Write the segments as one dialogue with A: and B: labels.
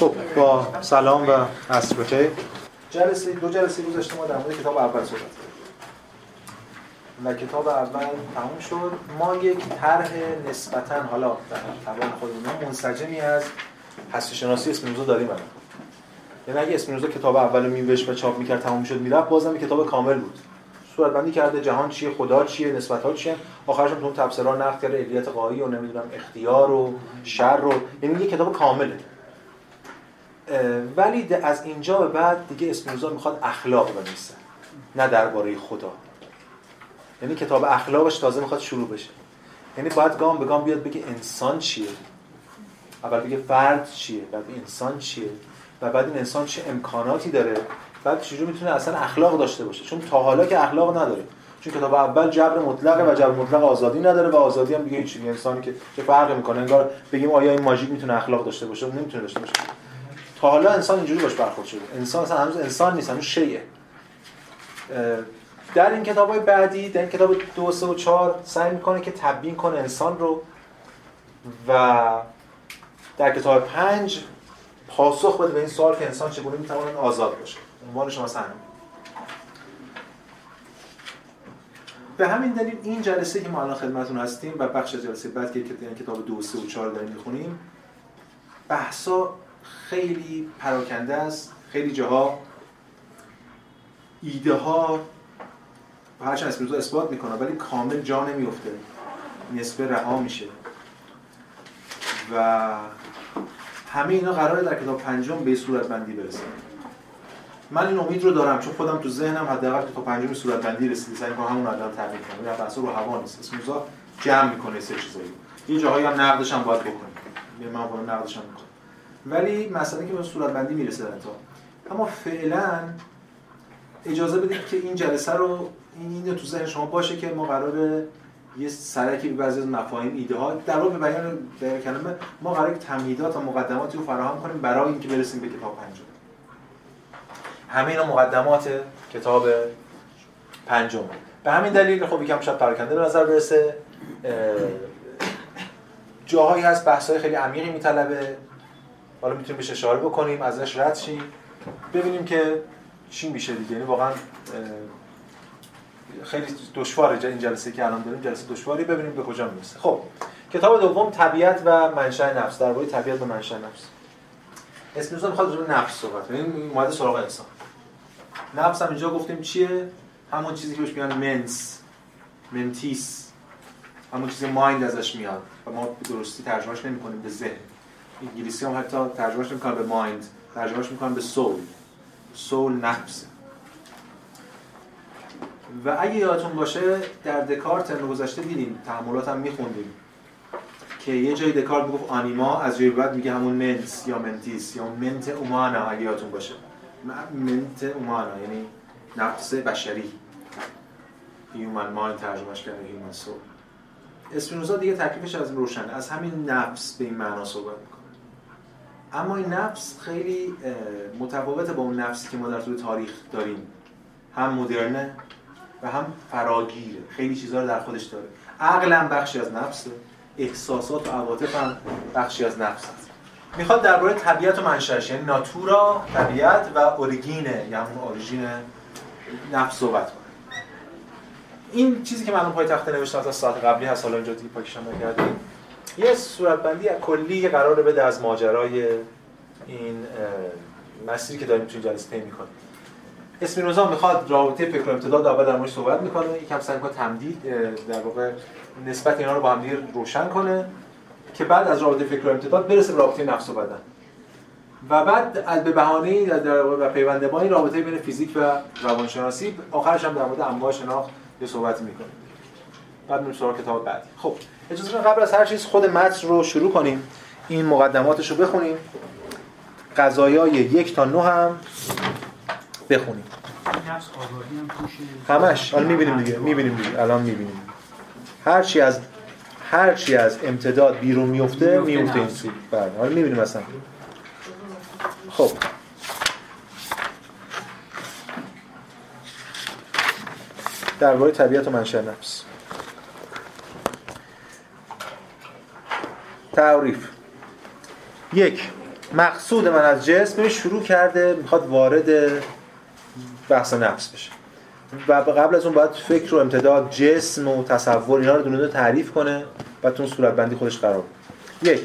A: خب با سلام و عصر بخیر. جلسه دو جلسه گذشته ما در مورد کتاب اول صحبت و کتاب اول تموم شد. ما یک طرح نسبتا حالا در توان خودمون منسجمی از هستی شناسی اسپینوزا داریم الان. یعنی اگه اسپینوزا کتاب اول رو و چاپ می‌کرد تموم شد می‌رفت بازم کتاب کامل بود. صورت بندی کرده جهان چیه خدا چیه نسبت ها چیه. آخرش تو اون تفسیرها نقد کرده علیت قایی و نمی‌دونم اختیار و شر رو. یعنی یه کتاب کامله. ولی از اینجا به بعد دیگه اسپینوزا می‌خواد اخلاق بنویسه نه درباره خدا. یعنی کتاب اخلاقش تازه می‌خواد شروع بشه. یعنی باید گام به گام بیاد بگه انسان چیه؟ اول بگه فرد چیه؟ بعد انسان چیه؟ و بعد این انسان چه امکاناتی داره؟ بعد چجوری می‌تونه اصلا اخلاق داشته باشه؟ چون تا حالا که اخلاق نداره. چون کتاب اول جبر مطلقه و جبر مطلق آزادی نداره و آزادی هم دیگه هیچ انسانی که چه فرقی می‌کنه؟ انگار بگیم آیا این ماژیک می‌تونه اخلاق داشته باشه؟ نمی‌تونه داشته باشه. حالا انسان اینجوری باش برخورد شده. انسان اصلا هنوز انسان نیست هنوز شیء در این کتاب های بعدی در این کتاب دو سه و چهار سعی می‌کنه که تبیین کنه انسان رو و در کتاب پنج پاسخ بده به این سوال که انسان چگونه می‌تواند آزاد باشه. عنوان شما همین. به همین دلیل این جلسه که ما الان خدمتتون هستیم و بخش جلسه بعد که کتاب دو سه و چهار داریم می‌خونیم بحثا خیلی پراکنده است خیلی جاها ایده ها هرچند اسپینوزا اثبات می‌کنه ولی کامل جا نمیفته نسبه رها میشه. و همه اینا قراره در کتاب پنجم به صورت بندی برسه. من این امید رو دارم چون خودم تو ذهنم حداقل کتاب پنجم صورت بندی رسیده. سعی کنم همون الان تعریف کنم. یا بحث رو هوا نیست. اسپینوزا جمع می‌کنه سه چیزایی. یه جاهایی هم نقدش هم باید بکنه یه من باید نقدش هم می‌کنم. ولی مسئله که به صورت بندی می‌رسه تا اما فعلا اجازه بدید که این جلسه رو این تو ذهن شما باشه که ما قراره یه سرکی به بعضی از مفاهیم ایده ها در واقع بیان در کلمه ما قراره تمهیدات و مقدماتی رو فراهم کنیم برای اینکه برسیم به کتاب پنجم. همه اینا مقدمات کتاب پنجم. به همین دلیل خب یکم شاید پراکنده به نظر برسه جاهایی هست بحث‌های خیلی عمیقی میطلبه. حالا می‌تونیم بهش اشاره بکنیم ازش رد شیم ببینیم که چی میشه دیگه. یعنی واقعا خیلی دشواره این جلسه که الان داریم جلسه دشواری ببینیم به کجا می‌رسه. خب کتاب دوم طبیعت و منشأ نفس. درباره طبیعت و منشأ نفس. اسپینوزا می‌خواد راجع نفس صحبت کنه. این اومده سراغ انسان. نفس هم اینجا گفتیم چیه؟ همون چیزی که بهش میگن منس منتیس. همون چیزی مایند ازش میاد. و ما به درستی ترجمهش نمی‌کنیم به ذهن. انگلیسی هم حتی ترجمهش می‌کنن به مایند ترجمهش می‌کنن به سول سول نفس. و اگه یادتون باشه در دکارت ترم گذشته دیدیم تعاملات هم میخوندیم. که یه جای دکارت می‌گفت آنیما از جای بعد میگه همون منس یا منتیس یا منت اومانا اگه یادتون باشه. mens humana یعنی نفس بشری. human mind ترجمهش کرده human soul اسپینوزا دیگه تکلیفش از روشنه از همین نفس به این معنا صحبت می‌کنه. اما این نفس خیلی متفاوته با اون نفسی که ما در طول تاریخ داریم. هم مدرنه و هم فراگیره خیلی چیزها رو در خودش داره. عقل هم بخشی از نفسه. احساسات و عواطف هم بخشی از نفس هست. می‌خواد درباره طبیعت و منشأش یعنی ناتورا طبیعت و اوریگینه یا همون اوریژین نفس صحبت کنه. این چیزی که من پای تخته نوشتم از ساعت قبلی هست. حالا اینجا دیگه پاکشم نکردیم. یه صورتبندی کلی قراره بده از ماجرای این مسیری که داریم توی جلسه طی می‌کنیم. اسپینوزا می‌خواد رابطه فکر و امتداد اول در موردش صحبت می‌کنه. یکم سعی کنه تمدید در واقع نسبت اینا رو با هم روشن کنه که بعد از رابطه فکر و امتداد برسه رابطه نفس و بدن. و بعد از به بهانه در و پیونده با این رابطه بین فیزیک و روانشناسی. آخرش هم در مورد انواع شناخت یه صحبتی می‌کنه بعد میریم سراغ کتاب بعدی. خب اجازه قبل از هر چیز خود متن رو شروع کنیم. این مقدماتش رو بخونیم. قضایای یک تا نه هم بخونیم. همش. الان می‌بینیم دیگه. می‌بینیم دیگه. الان می‌بینیم. هر چی از هر چی از امتداد بیرون میفته میفته این سو بله. حالا می‌بینیم مثلا خب. درباره طبیعت و منشأ نفس. تعریف. یک مقصود من از جسم شروع کرده می‌خواد وارد بحث نفس بشه. و قبل از اون باید فکر و امتداد جسم و تصور اینا رو دونه تعریف کنه و تو صورت بندی خودش قرار یک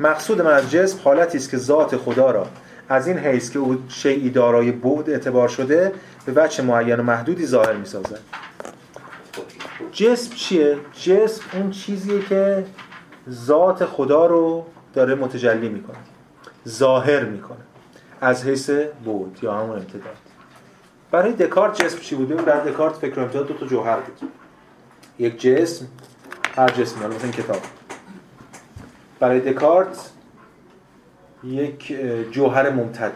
A: مقصود من از جسم حالتی است که ذات خدا را از این حیث که او شیعی دارای بعد اعتبار شده به بچه معین و محدودی ظاهر می‌سازه جسم چیه؟ جسم اون چیزیه که ذات خدا رو داره متجلی می‌کنه. ظاهر می‌کنه. از حیث بود یا همون امتداد. برای دکارت جسم چی بوده؟ برای دکارت فکر امتداد دو تا جوهر بود. یک جسم هر حالا مثلا کتاب. برای دکارت یک جوهر ممتد.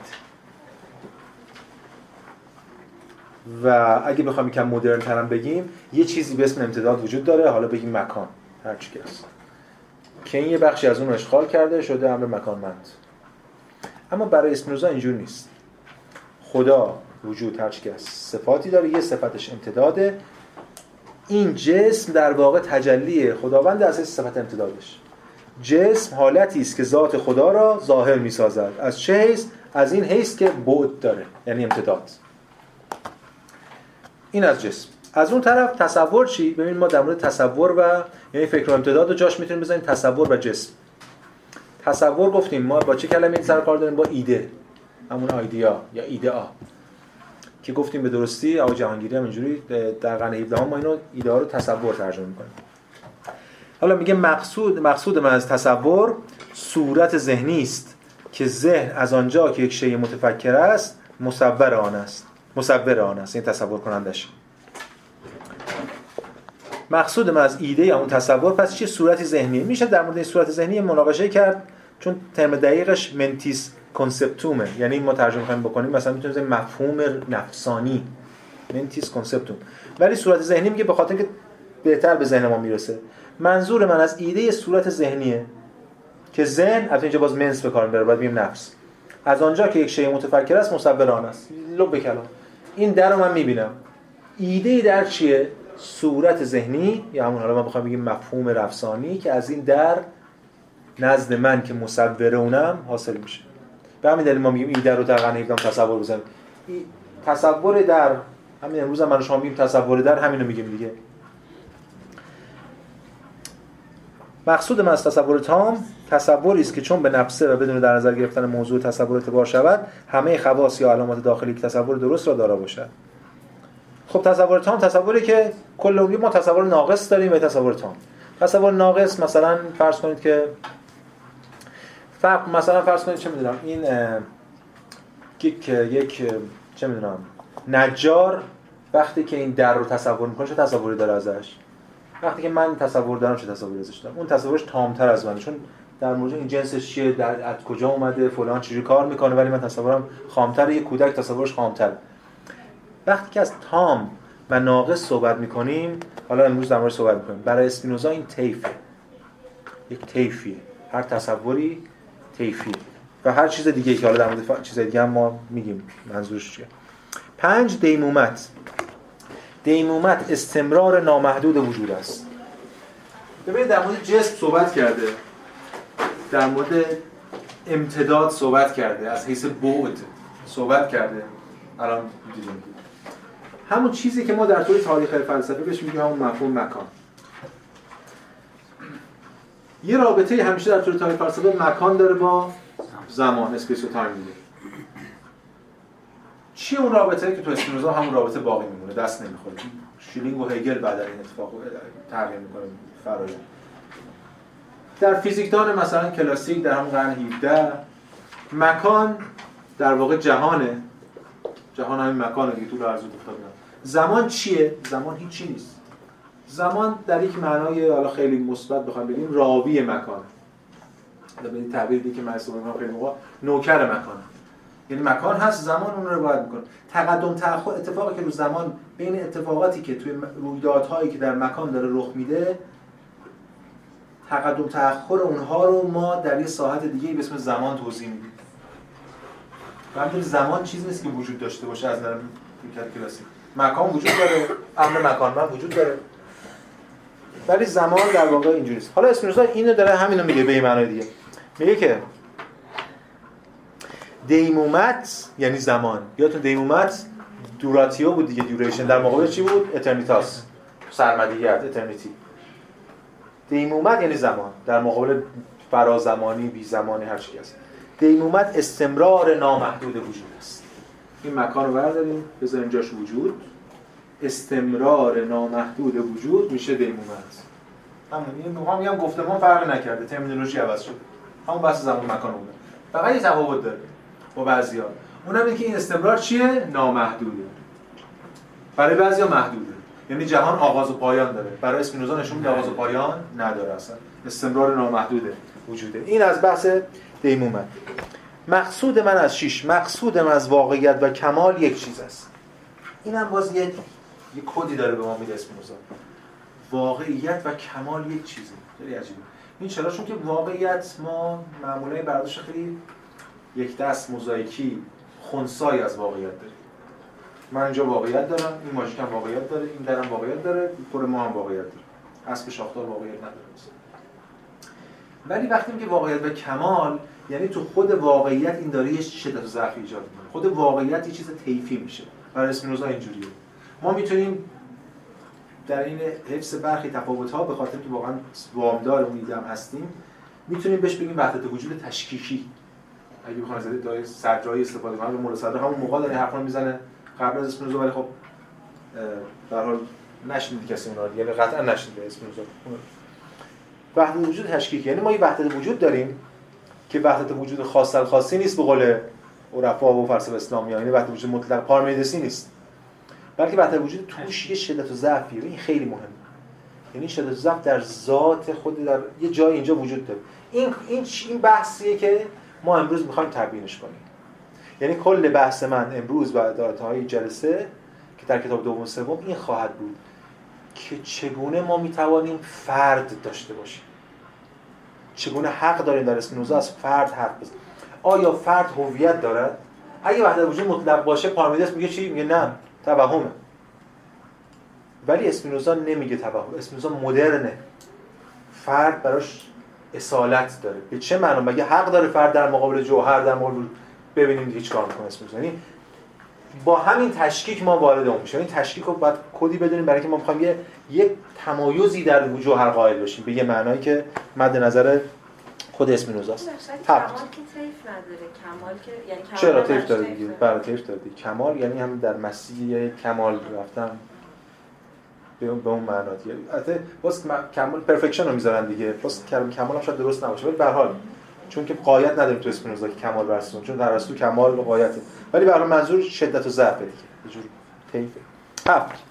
A: و اگه بخوام یکم مدرن ترم بگیم یه چیزی به اسم امتداد وجود داره. حالا بگیم مکان. هر چی که هست. که این یه بخشی از اون اشغال کرده شده امر مکانمند اما برای اسپینوزا اینجور نیست. خدا وجود هر چی صفاتی داره یه صفتش امتداده. این جسم در واقع تجلی خداوند از صفت امتدادش. جسم حالتی است که ذات خدا را ظاهر می سازد از چه حیث؟ از این حیث که بعد داره یعنی امتداد. این از جسم. از اون طرف تصور چی؟ ببین ما در مورد تصور و یعنی فکر و امتداد رو جاش می‌تونیم بزنیم تصور و جسم. تصور گفتیم ما با چه کلمه این سر کار داریم؟ با ایده. همون آیدیا یا ایده آ. که گفتیم به درستی او جهانگیری هم اینجوری در قرن 17 ما اینو ایده رو تصور ترجمه می‌کنیم. حالا میگه مقصود مقصود من از تصور صورت ذهنی است که ذهن از آنجا که یک شی متفکر است مصور آن است. مصور آن است. این تصور کنندش. مقصود من از ایده یا اون تصور پس چه صورتی ذهنی؟ میشه در مورد این صورت ذهنی مناقشه کرد چون ترم دقیقش منتیس کنسپتومه. یعنی ما ترجمه کنیم بکنیم مثلا می‌تونیم مفهوم نفسانی. منتیس کنسپتوم. ولی صورت ذهنی میگه به خاطر که بهتر به ذهن ما می‌رسه. منظور من از ایده صورت ذهنیه که ذهن از اینجا باز منس به کار می‌بره باید بگیم نفس. از آنجا که یک شی متفکر است مصور آن است. لب کلام. این در رو من می‌بینم. ایده در چیه؟ صورت ذهنی یا همون حالا ما بخوام بگیم مفهوم رفسانی که از این در نزد من که مصور اونم حاصل میشه. به همین دلیل ما میگیم ایده رو در قرن تصور بزنیم. تصور در همین امروز هم من شما میگیم تصور در همینو میگیم دیگه. مقصود من از تصور تام تصوری است که چون به نفسه و بدون در نظر گرفتن موضوع تصور اعتبار شود همه خواص یا علامات داخلی که تصور درست را دارا باشد. خب تصور تام تصوری که کل ما تصور ناقص داریم و تصور تام. تصور ناقص مثلا فرض کنید که فرق مثلا فرض کنید چه می‌دونم این یک یک چه می‌دونم نجار وقتی که این در رو تصور می‌کنه چه تصوری داره ازش؟ وقتی که من تصور دارم چه تصوری ازش دارم؟ اون تصورش تامتر از منه چون در مورد این جنسش چیه در از کجا اومده فلان چجوری کار می‌کنه ولی من تصورم خامتر یک کودک تصورش خامتر وقتی که از تام و ناقص صحبت می‌کنیم حالا امروز در مورد صحبت می‌کنیم. برای اسپینوزا این طیفه. یک طیفیه. هر تصوری طیفی و هر چیز دیگه که حالا در مورد چیز دیگه هم ما میگیم. منظورش چیه؟ پنج دیمومت. دیمومت استمرار نامحدود وجود است. ببینید در مورد جسم صحبت کرده. در مورد امتداد صحبت کرده. از حیث بعد صحبت کرده. الان دیدیم. همون چیزی که ما در طول تاریخ فلسفه بهش میگیم همون مفهوم مکان. یه رابطه همیشه در طول تاریخ فلسفه مکان داره با زمان space و time دیگه چی اون رابطه؟ که تو اسپینوزا همون رابطه باقی میمونه دست نمی‌خوره. شلینگ و هگل بعد این اتفاق تغییر می‌کنه فرایند. در فیزیکدان مثلا کلاسیک در همون قرن 17 مکان در واقع جهانه. جهان همین مکانه دیگه طول عرض افتاد زمان چیه؟ زمان هیچی نیست. زمان در یک معنای حالا خیلی مثبت بخوام بگیم راوی مکان به تعبیر که من خیلی موقع نوکر مکان یعنی مکان هست زمان اون رو روایت می‌کنه. تقدم تأخر اتفاقی که رو زمان بین اتفاقاتی که توی رویدادهایی که در مکان داره رخ میده تقدم تأخر اونها رو ما در یه ساحت دیگه به اسم زمان توضیح میدیم. همینطور زمان چیزی نیست که وجود داشته باشه از نظر کلاسیک. مکان وجود داره. امر مکان من وجود داره. ولی زمان در واقع اینجوری. اینجوریست. حالا اسپینوزا اینو داره همینو میگه به معنای دیگه. میگه که دیمومت یعنی زمان. یادتون دیمومت duratio بود دیگه duration در مقابل چی بود؟ aeternitas. سرمدیت eternity. دیمومت یعنی زمان. در مقابل فرازمانی بی زمانی هر چی هست. دیمومت استمرار نامحدود وجود است. این مکان رو برداریم بذاریم جاش وجود. استمرار نامحدود وجود میشه دیمومت همون این می‌خوام میگم گفتمان فرق نکرده ترمینولوژی عوض شده همون بحث زمان مکان بوده فقط یه تفاوت داره با بعضیا. اونم اینه که این استمرار چیه؟ نامحدوده. برای بعضیا محدوده. یعنی جهان آغاز و پایان داره. برای اسپینوزا نشون آغاز و پایان نداره اصلا. استمرار نامحدوده وجوده. این از بحث دیمومت مقصود من از شیش مقصود من از واقعیت و کمال یک چیز است. اینم باز یه یه کدی داره به ما میده اسپینوزا واقعیت و کمال یک چیزه. خیلی عجیبه. این چرا؟ چون که واقعیت ما معمولا برداشت خیلی یک دست موزاییکی خونسای از واقعیت داریم. من اینجا واقعیت دارم این ماژیک واقعیت داره این درم واقعیت داره خود ما هم واقعیت داره. اسب شاختار واقعیت نداره. ولی وقتی میگه واقعیت و کمال یعنی تو خود واقعیت این داره یه شدت ضعف ایجاد می‌کنه. خود واقعیت یه چیز طیفی میشه. برای اسپینوزا اینجوریه. ما می‌تونیم در این حفظ برخی تفاوت ها به خاطر که واقعا وامدار اون ایده هستیم می‌تونیم بهش بگیم وحدت وجود تشکیکی. اگه بخوام از دای صدرایی استفاده کنم مولا صدر همون موقع داره حرفا می‌زنه قبل از اسپینوزا ولی خب در حال نشنید کسی اونا یعنی قطعا نشنیده اسپینوزا. وحدت وجود تشکیکی. یعنی ما یه وحدت وجود داریم. که وحدت وجود خاص خاصی نیست به قول عرفا و فلسفه اسلامی یعنی وحدت وجود مطلق پارمیدسی نیست. بلکه وحدت وجود توش یه شدت و ضعفیه. این خیلی مهمه. یعنی شدت و ضعف در ذات خود در یه جای اینجا وجود داره. این این این بحثیه که ما امروز می‌خوایم تبیینش کنیم. یعنی کل بحث من امروز و های جلسه که در کتاب دوم سوم این خواهد بود که چگونه ما می‌توانیم فرد داشته باشیم. چگونه حق داریم در اسپینوزا از فرد حرف بزنیم؟ آیا فرد هویت دارد؟ اگه وحدت وجود مطلق باشه پارمیدس میگه چی؟ میگه نه توهمه. ولی اسپینوزا نمیگه توهم. اسپینوزا مدرنه. فرد براش اصالت داره. به چه معنا مگه حق داره فرد در مقابل جوهر در مقابل ببینیم هیچ کار می‌کنه اسپینوزا یعنی با همین تشکیک ما وارد اون میشیم. این تشکیک رو باید کدی بدونیم برای اینکه ما می‌خوایم یه یک تمایزی در جوهر قائل بشیم به یه معنایی که مد نظر خود اسپینوزا است
B: کمال که تیف نداره. کمال که یعنی کمال
A: چرا تیف داره دیگه برای تیف داره دیگه کمال یعنی هم در مسیح کمال رفتن. به اون به اون معنا دیگه. البته باز کمال پرفکشن رو می‌ذارن دیگه. باز کمال هم شاید درست نباشه. ولی به هر حال چون که قایت نداریم تو اسپینوزا که کمال برسون چون در اصل کمال و قایته. ولی به هر منظور شدت و ضعف دیگه. یه جور طیفه. هفت.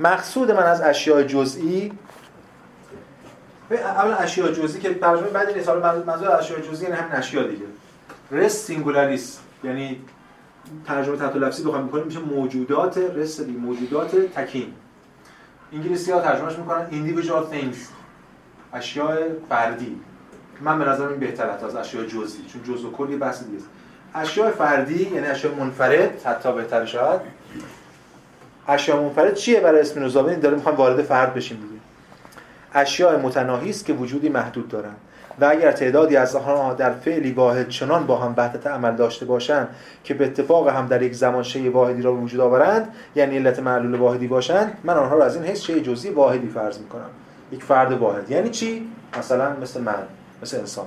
A: مقصود من از اشیاء جزئی اولا اشیاء جزئی که ترجمه بعد نیست حالا منظور اشیاء جزئی یعنی همین اشیاء دیگه. res singularis یعنی ترجمه تحت لفظی بخوام می‌کنیم میشه موجودات res دیگه موجودات تکین. انگلیسی ها ترجمهش می‌کنن individual things اشیاء فردی. من به نظرم این بهتره از اشیاء جزئی چون جزء و کل یه بحث دیگه اشیاء فردی یعنی اشیاء منفرد حتی بهتر شاید. اشیاء منفرد چیه برای اسپینوزا؟ ببینید داره می‌خوام وارد فرد بشیم دیگه. اشیاء متناهی است که وجودی محدود دارند. و اگر تعدادی از آنها در فعلی واحد چنان با هم وحدت عمل داشته باشند که به اتفاق هم در یک زمان شی واحدی را وجود آورند یعنی علت معلول واحدی باشند من آنها را از این حیث شی جزئی واحدی فرض می‌کنم. یک فرد واحد. یعنی چی؟ مثلا مثل من مثل انسان.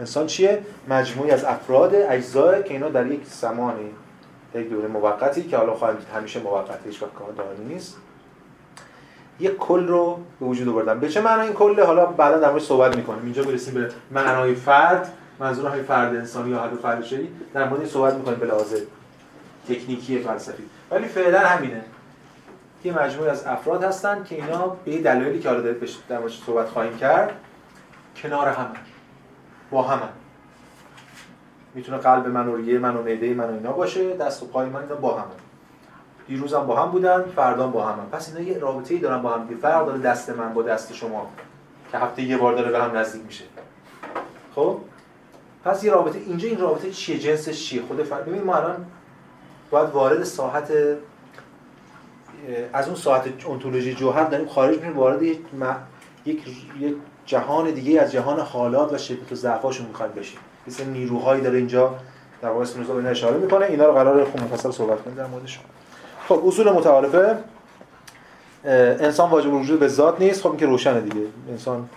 A: انسان چیه؟ مجموعی از افراد اجزا که اینا در یک زمانی یک دوره موقتی که حالا خواهیم همیشه موقت هیچ وقت دائمی نیست. یک کل رو به وجود آوردن به چه معنی این کله حالا بعدا در مورد صحبت می‌کنیم. اینجا برسیم به معنای فرد منظور های فرد انسانی یا حد فرد شدی در مورد صحبت می‌کنیم به لحاظ تکنیکی فلسفی. ولی فعلا همینه. یه مجموعه از افراد هستن که اینا به دلایلی که حالا در مورد صحبت خواهیم کرد کنار هم با هم می‌تونه قلب من و ریه من و معده من و اینا باشه دست و پای من اینا با هم دیروز هم با هم بودن فردا با هم. پس اینا یه رابطه ای دارن با هم فرق داره دست من با دست شما که هفته یه بار داره به هم نزدیک میشه. خب؟ پس یه رابطه اینجا این رابطه چیه؟ جنسش چیه؟ خود فرق ببین ما الان باید وارد ساحت از اون ساحت انتولوژی جوهر داریم خارج میشیم وارد یک یک جهان دیگه از جهان حالات و شدت و ضعفاشون می‌خوایم بشیم. مثل نیروهایی داره اینجا در واقع اسپینوزا به اشاره می‌کنه. اینا رو قرار خوب مفصل صحبت کنیم در موردشون خب اصول متعارفه انسان واجب وجود به ذات نیست. خب که روشنه دیگه. انسان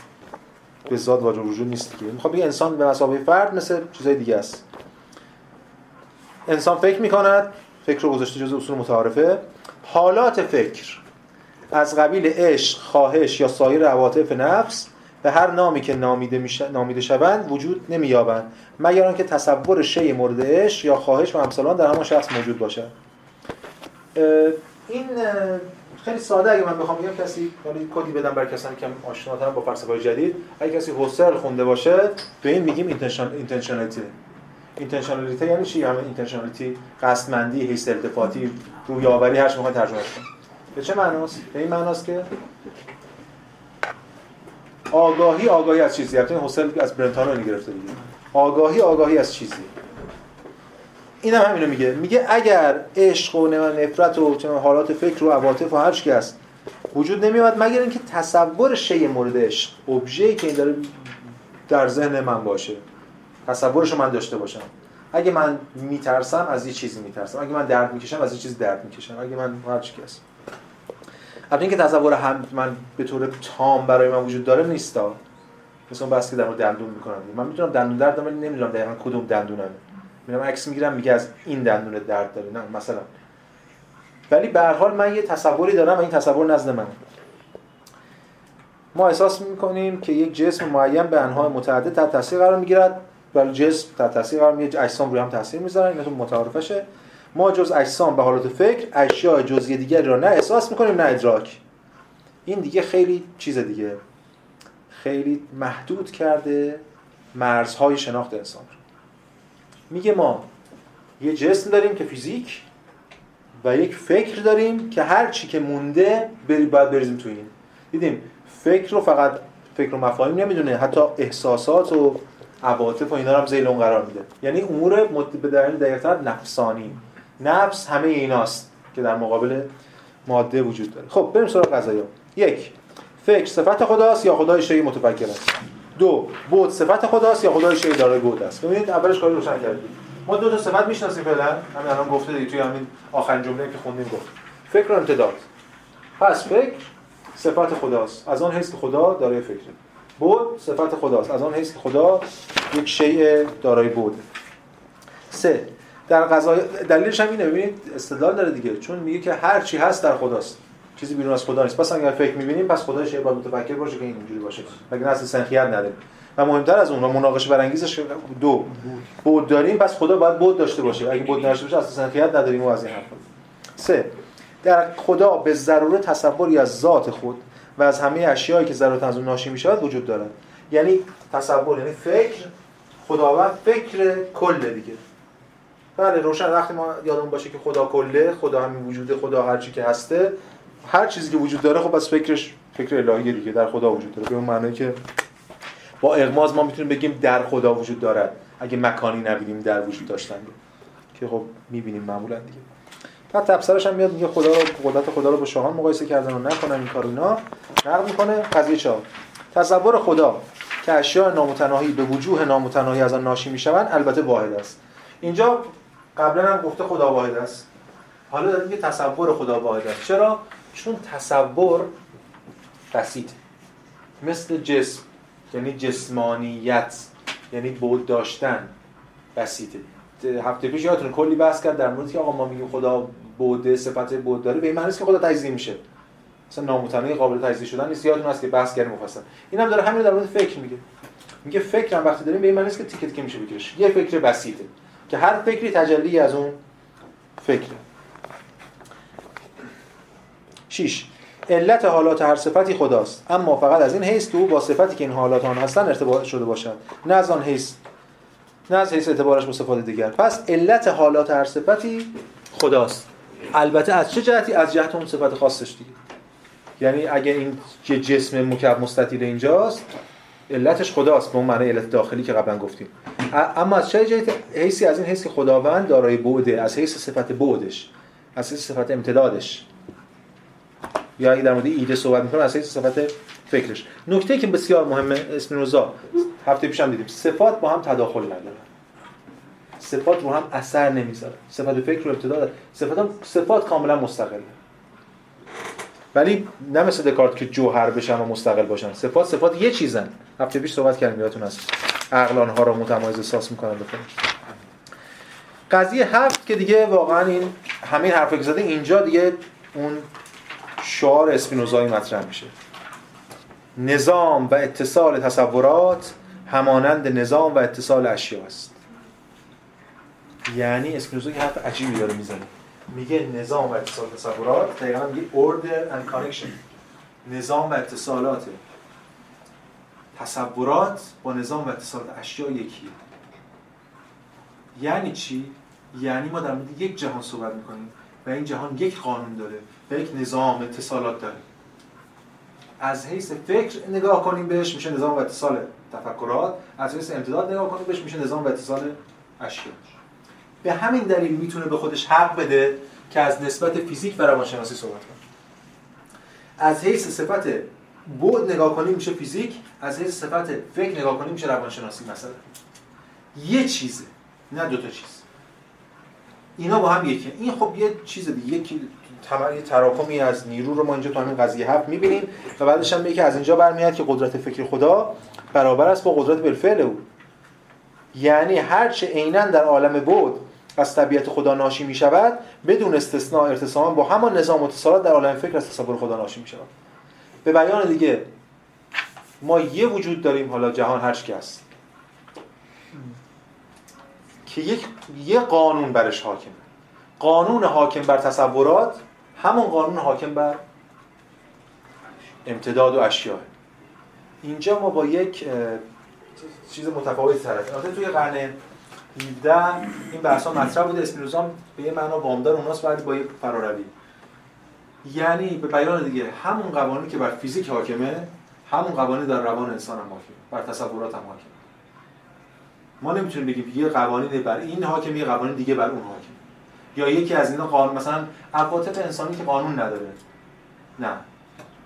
A: به ذات واجب وجود نیست دیگه. می‌خوام بگم انسان به مسابقه فرد مثل چیزای دیگه است. انسان فکر می‌کند. فکر رو گذاشته جز اصول متعارفه. حالات فکر از قبیل عشق، خواهش یا سایر عواطف نفس به هر نامی که نامیده, میش... نامیده شوند وجود نمییابند. مگر آنکه تصور شی مورد عشق یا خواهش و همسالان در همان شخص موجود باشد. این خیلی ساده. اگه من بخوام بگم کسی ولی کدی بدم برای کسانی که آشناتر با فلسفه جدید. اگه کسی هوسل خونده باشه به این میگیم intentionality. intentionality یعنی چی؟ همه intentionality قصدمندی حیث التفاتی رویاوری هر چی ترجمه کنیم به چه معناست؟ به این معناست که آگاهی آگاهی از چیزی. البته هوسرل از برنتانو گرفته دیگه آگاهی آگاهی از چیزی. این هم همینو میگه. میگه اگر عشق و نفرت و حالات فکر و عواطف و هر هست وجود نمیاد مگر اینکه تصور شی مورد عشق ابژه‌ای که این داره در ذهن من باشه. تصورش من داشته باشم. اگه من میترسم از یه چیزی میترسم. اگه من درد می‌کشم از یه چیزی درد می‌کشم. اگه من هر چی هست. البته اینکه تصور من به طور تام برای من وجود داره نیستا مثلا بس که در دندون می‌کنم. من می‌تونم دندون درد دارم نمی‌دونم دقیقاً کدوم دندونم میرم عکس می‌گیرم میگه از این دندون درد داره. نه مثلا. ولی به هر حال من یه تصوری دارم و این تصور نزد منه ما احساس می‌کنیم که یک جسم معین به انواع متعدد تحت تاثیر قرار می‌گیرد. ولی جسم تحت تاثیر قرار می‌گیره اجسام روی هم تاثیر می‌ذارن این متعارفشه. ما جز اجسام به حالت فکر اشیاء جزئی دیگری را نه احساس می‌کنیم نه ادراک. این دیگه خیلی چیز دیگه. خیلی محدود کرده مرزهای شناخت انسان میگه ما یه جسم داریم که فیزیک و یک فکر داریم که هر چی که مونده بری باید بریزیم تو این. دیدیم فکر رو فقط فکر و مفاهیم نمی‌دونه حتی احساسات و عواطف و اینا رو هم زیل اون قرار میده. یعنی امور به دلیل دقیق‌تر نفسانی. نفس همه ایناست که در مقابل ماده وجود داره. خب بریم سراغ قضایا. یک فکر صفت خداست یا خدای شی متفکر است؟ دو بود صفت خداست یا خدای شی داره بود است؟ ببینید اولش کاری روشن کردیم. ما دو تا صفت می‌شناسیم فعلا. همین الان گفته دیگه توی همین آخرین جمله که خوندیم گفت. فکر و امتداد. پس فکر صفت خداست. از آن حیث خدا داره فکره بود صفت خداست. از آن حیث خدا یک شیء دارای بود. سه در قضای دلیلش هم اینه ببینید استدلال داره دیگه. چون میگه که هر چی هست در خداست. چیزی بیرون از خدا نیست. پس اگر فکر می‌بینیم پس خدا شی باید متفکر باشه که اینجوری باشه. مگر اصل سنخیت نداره؟ و مهمتر از اون مناقشه برانگیزش دو. بود داریم پس خدا باید بود داشته باشه. اگه بود نداشته باشه اصل سنخیت نداریم و از این حرف سه. در خدا به ضرورت تصوری از ذات خود و از همه اشیایی که ضرورت از اون ناشی می‌شود وجود دارد. یعنی تصور یعنی فکر خداوند فکر کل دیگه. بله روشن وقتی ما یادمون باشه که خدا کله خدا همین وجوده خدا هر چی که هسته هر چیزی که وجود داره خب از فکرش فکر الهی دیگه در خدا وجود داره. به اون معنی که با اغماز ما می‌تونیم بگیم در خدا وجود دارد. اگه مکانی نبینیم در وجود داشتن. که خب می‌بینیم معمولا دیگه. بعد تفسیرش هم میاد میگه خدا رو قدرت خدا رو با شاهان مقایسه کردن و نکنن این کارو اینا. نقل می‌کنه. قضیه چا تصور خدا که اشیاء نامتناهی به وجوه نامتناهی از آن ناشی می‌شوند البته واحد است. اینجا قبلا هم گفته خدا واحد است. حالا داره میگه تصور خدا واحد است. چرا؟ چون تصور بسیط مثل جسم یعنی جسمانیت یعنی بود داشتن بسیطه هفته پیش یادتون کلی بحث کرد در موردی که آقا ما میگیم خدا بوده صفت بود داره به این معنی که خدا تجزیه میشه. مثلا نامتناهی قابل تجزیه شدن نیست. یادتون هست که بحث کردیم مفصل. اینم داره همین در مورد فکر میگه. میگه فکر هم وقتی داریم به این معنی که تیکه تیکه میشه بگیرش یه فکر بسیطه. که هر فکری تجلی از اون فکره 6 علت حالات هر صفتی خداست. اما فقط از این حیث تو با صفتی که این حالات آن هستن ارتباط شده باشد. نه از آن حیث نه از حیث اعتبارش با صفات دیگر. پس علت حالات هر صفتی خداست. البته از چه جهتی؟ از جهت اون صفت خاصش دیگه. یعنی اگه این جسم مکعب مستطیل اینجاست علتش خداست. به اون معنی علت داخلی که قبلا گفتیم. اما از چه جهت حیثی از این حیث که خداوند دارای بعده از حیث صفت بعدش از حیث صفت امتدادش. یا اگه در مورد ایده صحبت می‌کنه از حیث صفت فکرش. نکته که بسیار مهمه اسپینوزا هفته پیشم دیدیم صفات با هم تداخل ندارن. صفات رو هم اثر نمی‌ذاره. صفات فکر رو ابتدا صفات هم صفات کاملا مستقله. ولی نه مثل دکارت که جوهر بشن و مستقل باشن. صفات صفات یه چیزن. هفته پیش صحبت کردیم یادتون هست. عقل آنها رو متمایز احساس می‌کنن بکنن قضیه هفت که دیگه واقعا این همین حرفی که زده اینجا دیگه اون شعار اسپینوزایی مطرح میشه. نظام و اتصال تصورات همانند نظام و اتصال اشیا است. یعنی اسپینوزا یه حرف عجیبی داره می‌زنه. میگه نظام و اتصال تصورات دقیقا میگه order and connection. نظام و اتصالات. تصورات با نظام و اتصالات اشیا یکیه. یعنی چی؟ یعنی ما در مورد یک جهان صحبت می‌کنیم و این جهان یک قانون داره و یک نظام اتصالات داره. از حیث فکر نگاه کنیم بهش میشه نظام و اتصال تفکرات. از حیث امتداد نگاه کنیم بهش میشه نظام و اتصال اشیا به همین دلیل می‌تونه به خودش حق بده که از نسبت فیزیک و روانشناسی صحبت کنه. از حیث صفت بود نگاه کنیم میشه فیزیک از حیث صفت فکر نگاه کنیم میشه روانشناسی مثلا. یه چیزه نه دو تا چیز. اینا با هم یکی. این خب یه چیز دیگه یکی یه تراکمی از نیرو رو ما اینجا تو همین قضیه هفت می‌بینیم و بعدش هم که از اینجا برمیاد که قدرت فکر خدا برابر است با قدرت بالفعل او. یعنی هرچه عینا در عالم بود از طبیعت خدا ناشی می شود بدون استثناء ارتساما با همان نظام اتصالات در عالم فکر از تصور خدا ناشی می شود به بیان دیگه ما یه وجود داریم حالا جهان هر است که یک یه قانون برش حاکمه. قانون حاکم بر تصورات همون قانون حاکم بر امتداد و اشیاء. اینجا ما با یک چیز متفاوتی طرف توی قرن 17 این بحث ها مطرح بوده. اسپینوزا به یه معنا وامدار اوناست ولی با یه فراروی یعنی به بیان دیگه همون قوانینی که بر فیزیک حاکمه همون قوانین در روان انسان هم حاکمه. بر تصورات هم حاکمه. ما نمی‌تونیم بگیم یه قوانین بر این حاکمه یه قوانین دیگه بر اون حاکمه. یا یکی از اینا قانون مثلا عواطف انسانی که قانون نداره. نه.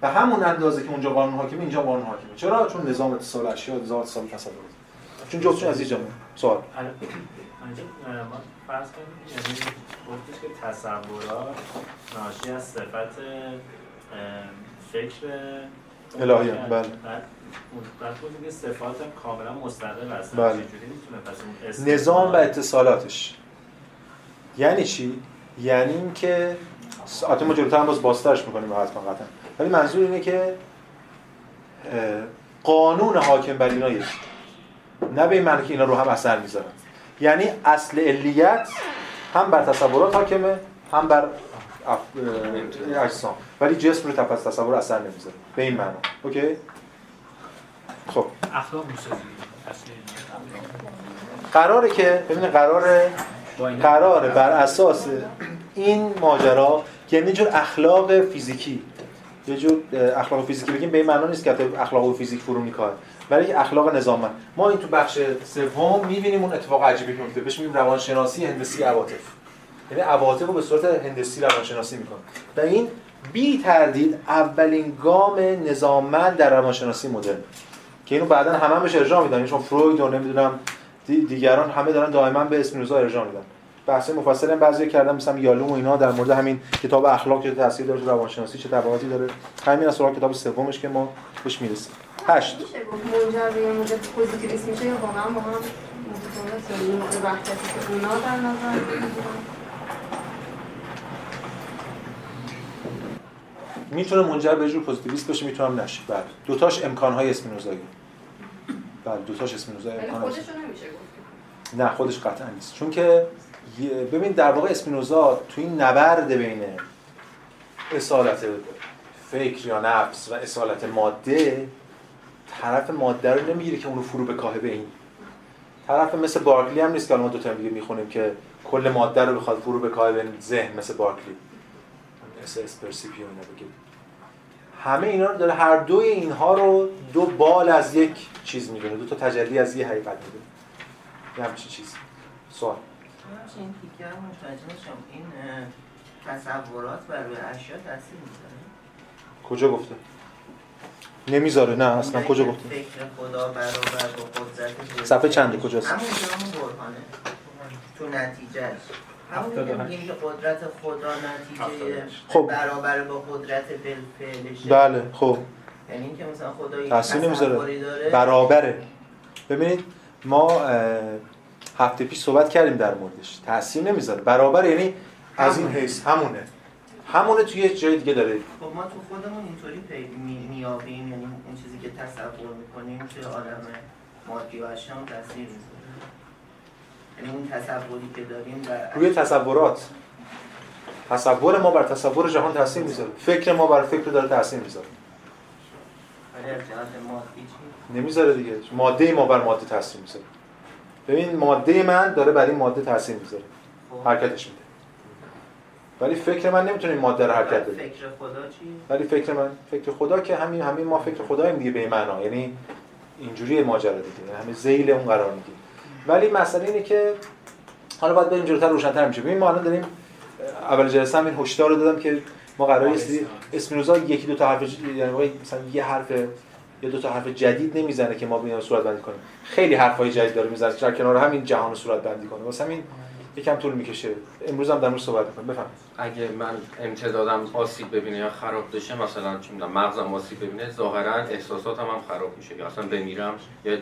A: به همون اندازه که اونجا قانون حاکمه اینجا قانون حاکمه. چرا؟ چون نظام اتصال اشیا نظام اتصال تصورات. چون جفتشون از اینجا سوال.
C: ما فرض کنیم یعنی گفتش که تصورات ناشی از صفت فکر
A: الهی بله. بعد
C: که صفات کاملا مستقل هستن.
A: بله.
C: پس
A: نظام و اتصالاتش. یعنی چی؟ یعنی اینکه حتی ما جلوتر هم باز باسترش می‌کنیم حتما قطعا. ولی منظور اینه که قانون حاکم بر اینا یکی نه به این معنی که اینا رو هم اثر می‌ذارن. یعنی اصل علیت هم بر تصورات حاکمه هم بر اجسام. ولی جسم رو تپس تصور اثر نمی‌ذاره. به این معنا. اوکی؟ خب. قراره که ببینید قراره قراره بر اساس این ماجرا یعنی جور اخلاق فیزیکی. یه جور اخلاق فیزیکی بگیم به این معنا نیست که اخلاق فیزیک فرو می‌کنه ولی اخلاق نظام ما این تو بخش سوم می‌بینیم اون اتفاق عجیبی که میفته بهش میگیم روانشناسی هندسی عواطف. یعنی عواطف رو به صورت هندسی روانشناسی می‌کنه و این بی تردید اولین گام نظاممند در روانشناسی مدرن. که اینو بعدا همه هم بهش ارجاع میدن. چون فروید و نمی‌دونم دیگران همه دارن دائما به اسپینوزا ارجاع میدن. بحث مفصل هم بعضی کردن مثلا یالوم و اینا در مورد همین کتاب اخلاق چه تاثیر داره روانشناسی چه تبعاتی داره. همین از سراغ کتاب سومش که ما بهش می‌رسیم. هشت. می‌تونه منجر به جور پوزیتیویست بشه می‌تونه هم نشه بله. دوتاش امکانهای اسپینوزایی. بله دوتاش اسپینوزایی امکان
D: خودش نمیشه گفت.
A: نه خودش قطعا نیست. چون که ببین در واقع اسپینوزا تو این نبرد بین اصالت فکر یا نفس و اصالت ماده طرف ماده رو نمی‌گیره که اونو فرو بکاهه به این. طرف مثل بارکلی هم نیست که ما دو تا دیگه می‌خونیم که کل ماده رو بخواد فرو بکاهه به ذهن مثل بارکلی. مثل اسپرسیپیو بگید همه اینا رو داره هر دوی اینها رو دو بال از یک چیز می‌دونه. دو تا تجلی از یه حقیقت می‌دونه. یه همچین چیز. سوال.
E: این تیکه رو متوجه این تصورات بر روی اشیا تاثیر می‌ذاره.
A: کجا گفته؟ نمی‌ذاره نه اصلا کجا گفته
E: فکر خدا برابر با قدرت
A: صفحه چنده کجاست؟
E: همون برهانه. تو که قدرت خدا نتیجه
A: خب.
E: برابر با قدرت بالفعلشه
A: بله خب.
E: یعنی اینکه مثلا خدا
A: تاثیر نمی‌ذاره. برابره. ببینید ما هفته پیش صحبت کردیم در موردش. تاثیر نمی‌ذاره. برابر یعنی از این حیث همونه. همونه توی یه جای دیگه داره.
E: خب ما تو خودمون اینطوری پی می- میابیم یعنی اون چیزی که تصور می‌کنیم توی عالم مادی و اشیاء هم تاثیر می‌ذاره. یعنی اون تصوری که داریم و
A: روی تصورات. تصور ما بر تصور جهان تاثیر می‌ذاره. فکر ما بر فکر داره تاثیر می‌ذاره؟ نمی‌ذاره دیگه. ماده ما بر ماده تاثیر می‌ذاره. ببین ماده من داره بر این ماده تاثیر می‌ذاره.
E: خب.
A: حرکتش میده. ولی فکر من نمی‌تونه این ماده رو حرکت بده
E: فکر خدا چی؟
A: ولی فکر من فکر خدا که همین همین ما فکر خداییم دیگه به این معنا. یعنی اینجوری ماجرا دیگه. یعنی همین ذیل اون قرار می‌گیره. ولی مسئله اینه که حالا باید بریم جلوتر روشن‌تر میشه. ببین ما الان داریم اول جلسه هم این هشدار رو دادم که ما قراره اسمی اسپینوزا یکی دو تا حرف یعنی مثلا یه حرف یا دو تا حرف جدید نمی‌زنه که ما بیایم صورت بندی کنیم. خیلی حرفای جدید داره می‌زنه که در کنار همین جهان صورت بندی کنه. واسه همین یکم طول می‌کشه. امروز هم در مورد صحبت می‌کنیم. بفهم
F: اگه من امتدادم آسیب ببینه یا خراب بشه مثلا چه می‌دونم مغزم آسیب ببینه ظاهرا احساساتم هم خراب میشه. یا اصلا بمیرم یا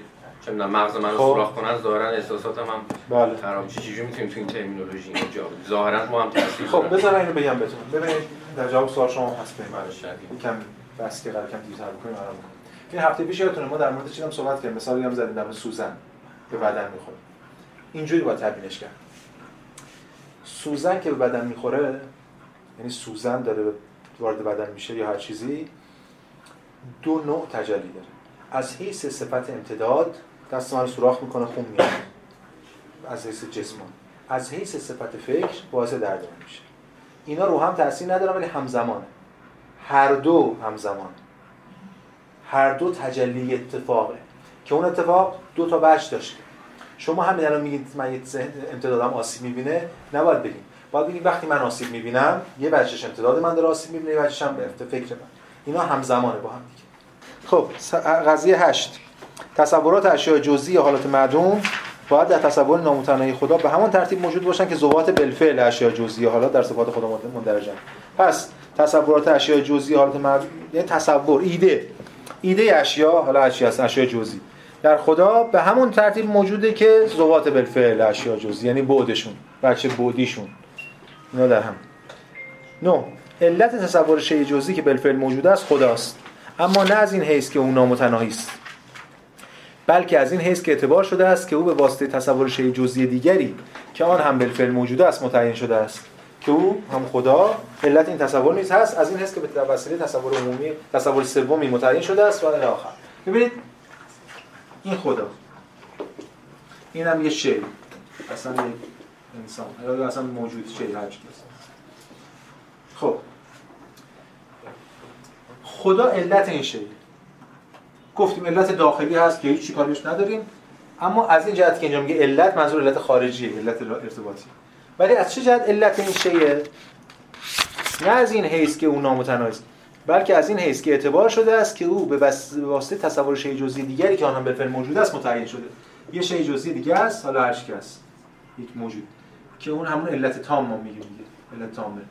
F: چه می‌دونم مغز من رو
A: خب.
F: سوراخ کنن ظاهرا احساساتم هم
A: بله.
F: خراب میشه. چجوری می‌تونیم تو این ترمینولوژی اینو جا بدیم؟ ظاهرا ما هم تاثیر
A: خب. بذار اینو بگم بهتون. ببینید در جواب سوال شما هست بریم.
F: بله،.
A: یکم بس که قرار کم دیرتر بکنیم آرام کنیم این هفته پیش یادتونه ما در مورد چیزام صحبت کردیم؟ مثالی هم زدیم در سوزن. به بدن می‌خوره اینجوری باید تبیینش کرد. سوزن که به بدن می‌خوره یعنی سوزن داره وارد بدن میشه یا هر چیزی دو نوع تجلی داره. از حیث صفت امتداد دست من رو سوراخ می‌کنه خون میاد از حیث جسمان از حیث صفت فکر باعث درد میشه. اینا رو هم تاثیر ندارن ولی همزمانه. هر دو همزمان. هر دو تجلی اتفاقه. که اون اتفاق دو تا وجه داشته. شما همین الان میگید من یه امتدادم آسیب می‌بینه نباید بگید باید بگید وقتی من آسیب می‌بینم یه وجهش امتداد من داره آسیب می‌بینه یه وجهش هم به فکر من. اینا همزمانه با هم دیگه. خب قضیه هشت. تصورات اشیاء جزئی حالات معدوم باید در تصور نامتناهی خدا به همان ترتیب موجود باشن که ذوات بالفعل اشیاء جزئی حالات در صفات خدا مندرجن پس تصورات اشیاء جزئی حالات معدوم یعنی تصور ایده. ایده اشیاء حالا اشیاء اشیاء جزئی. در خدا به همون ترتیب موجوده که ذوات بالفعل اشیاء جزئی یعنی بعدشون بچه بعدیشون. اینا در هم. نو علت تصور شیء جزئی که بالفعل موجود است خداست. اما نه از این حیث که او نامتناهی است بلکه از این حیث که اعتبار شده است که او به واسطه تصور شیء جزئی دیگری که آن هم بالفعل موجود است متعین شده است. که او هم خدا علت این تصور نیز هست از این حیث که به وسیله تصور عمومی تصور سومی متعین شده است و الی آخر. ببینید این خدا. این هم یه شی اصلا یک انسان. یا اصلا موجود شی هر. خب. خدا علت این شی گفتیم علت داخلی هست که هیچ کاری بهش نداریم. اما از این جهت که اینجا میگه علت منظور علت خارجیه علت ارتباطی. ولی از چه جهت علت این شیه نه از این حیث که او نامتناهی است بلکه از این حیث که اعتبار شده است که او به به واسطه تصور شی جزئی دیگری که آن هم بالفعل موجود است متعین شده. یه شی جزئی دیگه است حالا هر است. یک موجود. که اون همون علت تام ما میگیم علت تامه.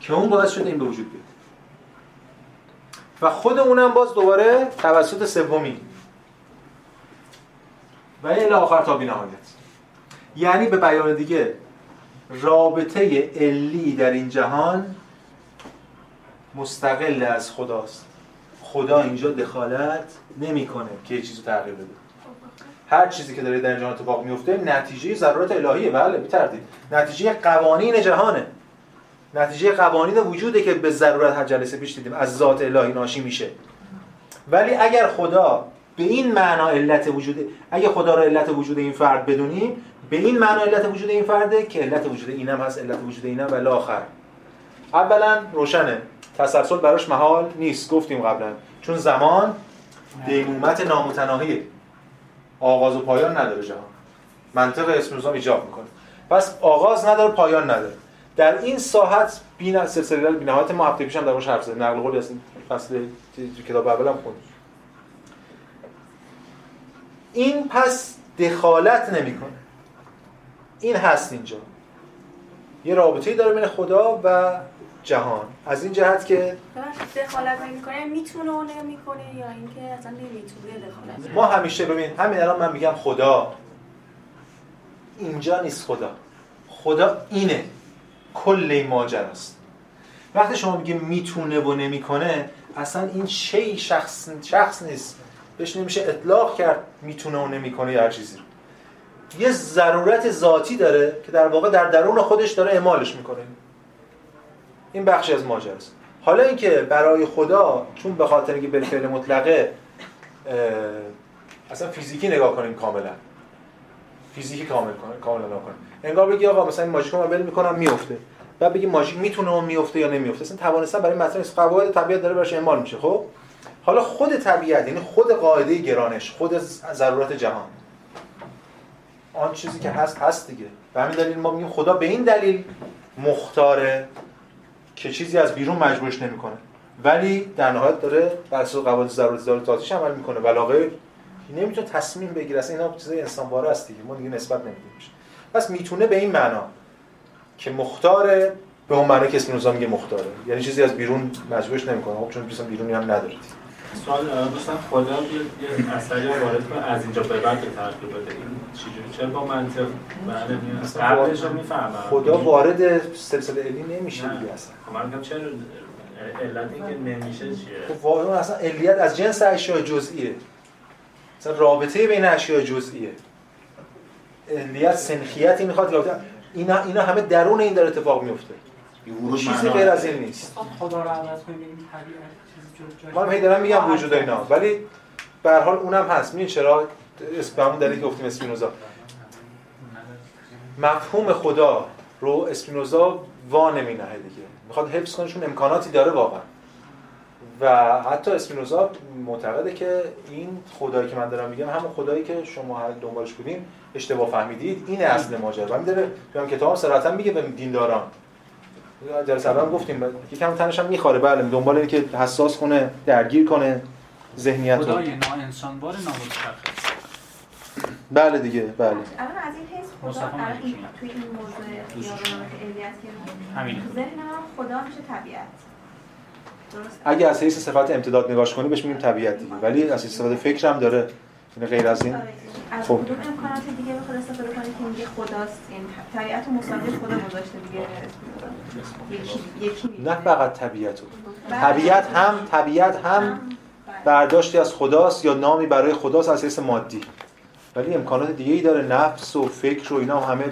A: که اون باعث شده این به وجود بیاد. و خود اونم باز دوباره توسط سومی. و الی آخر تا بی‌نهایت یعنی به بیان دیگه رابطه علی در این جهان مستقل از خداست. خدا اینجا دخالت نمی‌کنه که یه چیزی تغییر بده. هر چیزی که داره در جهان اتفاق میفته نتیجه ضرورت الهیه. بله بی تردید نتیجه قوانین جهانه. نتیجه قوانین وجوده که به ضرورت هر جلسه پیش دیدیم. از ذات الهی ناشی میشه. ولی اگر خدا به این معنا علت وجود اگه خدا را علت وجود این فرد بدونیم به این معنا علت وجود این فرده که علت وجود اینم هست علت وجود اینم و آخر. اولا روشنه. تسلسل براش محال نیست. گفتیم قبلا. چون زمان دینومت نامتناهیه آغاز و پایان نداره جهان. منطق نظام ایجاب می‌کنه. پس آغاز نداره پایان نداره. در این ساحت بین سلسله بینهایت ما هفته پیشم در موردش حرف زدیم. نقل قولی این فصل کتاب اولم خوندیم. این پس دخالت نمی‌کنه. این هست اینجا. یه رابطه‌ای داره بین خدا و جهان. از این جهت که
D: دخالت می‌کنه می‌تونه و نمی‌کنه یا اینکه اصلا نمی‌تونه دخالت
A: ما همیشه ببین همین الان من میگم خدا. اینجا نیست خدا. خدا اینه. کل این ماجراست وقتی شما میگه می‌تونه و نمی‌کنه اصلا این شی شخص شخص نیست. بهش نمیشه اطلاق کرد می‌تونه و نمی‌کنه یا هر چیزی یه ضرورت ذاتی داره که در واقع در درون خودش داره اعمالش می‌کنه. این بخشی از ماجراست حالا اینکه برای خدا چون به خاطر اینکه بالفعل مطلقه اصلا فیزیکی نگاه کنیم کاملا. فیزیکی کامل کنه کاملا نگاه کنیم انگار بگی آقا مثلا این ماژیک من ول می‌کنم میفته بعد بگی ماژیک می‌تونه اون میفته یا نمیفته اصلا توانستن برای نیست. قواعد طبیعت داره براش اعمال میشه خب؟ حالا خود طبیعت یعنی خود قاعده گرانش خود ضرورت جهان. آن چیزی که هست هست دیگه. به همین دلیل ما میگیم خدا به این دلیل مختاره. که چیزی از بیرون مجبورش نمی‌کنه. ولی در نهایت داره بر اساس قواعد ضرورت ضرورت ذاتیش عمل می‌کنه. ولاغه نمی‌تونه تصمیم بگیره. اصلا اینا چیزای انسان باره است دیگه. ما دیگه نسبت نمیدیم پس می‌تونه به این معنا که مختاره به اون معنی که نظام میگه مختاره. یعنی چیزی از بیرون مجبورش نمی‌کنه. خب چون بیرون بیرونی هم نداره.
C: سوال دوستان خدا یه یه اثری رو وارد کنه. از اینجا به بعد به ترتیب بده. این چجوری؟ چرا با منطق بله میاد
A: اصلا
C: قبلش رو می‌فهمم.
A: خدا وارد سلسله علی نمیشه. دیگه اصلا.
C: خب من میگم چرا؟ علت این که نمیشه چیه؟
A: خب واقعا اصلا علیت از جنس اشیاء جزئیه. مثلا رابطه بین اشیاء جزئیه. علیت سنخیتی می‌خواد رابطه اینا اینا همه درون این داره اتفاق میفته چیزی غیر از این نیست.
G: خدا رو عوض کنیم. طبیعت
A: من هی دارم میگم وجود اینا. ولی به هر حال اونم هست. می‌دونی چرا؟ اسم به همون که گفتیم اسپینوزا. مفهوم خدا رو اسپینوزا وا نمینه دیگه. می‌خواد حفظ کنه چون امکاناتی داره واقعا. و حتی اسپینوزا معتقده که این خدایی که من دارم میگم همون خدایی که شما هر دنبالش بودین اشتباه فهمیدید این اصل ماجرا. و داره تو هم کتاب صراحتا میگه به دینداران. جلسه اول گفتیم. یکم تنش هم می‌خوره. بله دنبال اینه که حساس کنه درگیر کنه ذهنیت رو.
G: خدای نا انسانوار نامتشخص.
A: بله دیگه بله.
D: الان از این حیث خدا این. توی این موضوع خیابانات که
G: همینه.
D: تو ذهن من خدا میشه طبیعت. درست
A: اگه از حیث صفت امتداد نگاش کنی بهش میگیم طبیعت دیگه. ولی از حیث صفت فکر هم داره. یعنی غیر از این
D: آره. از
A: خب.
D: کدوم امکانات دیگه بخواد استفاده کنه که میگه خداست این طبیعت رو مصادر خدا گذاشته دیگه یکی یکی.
A: نه فقط طبیعت
D: بله.
A: طبیعت هم طبیعت هم
D: بله.
A: برداشتی از خداست یا نامی برای خداست از حیث مادی ولی امکانات دیگه ای داره نفس و فکر و اینا همه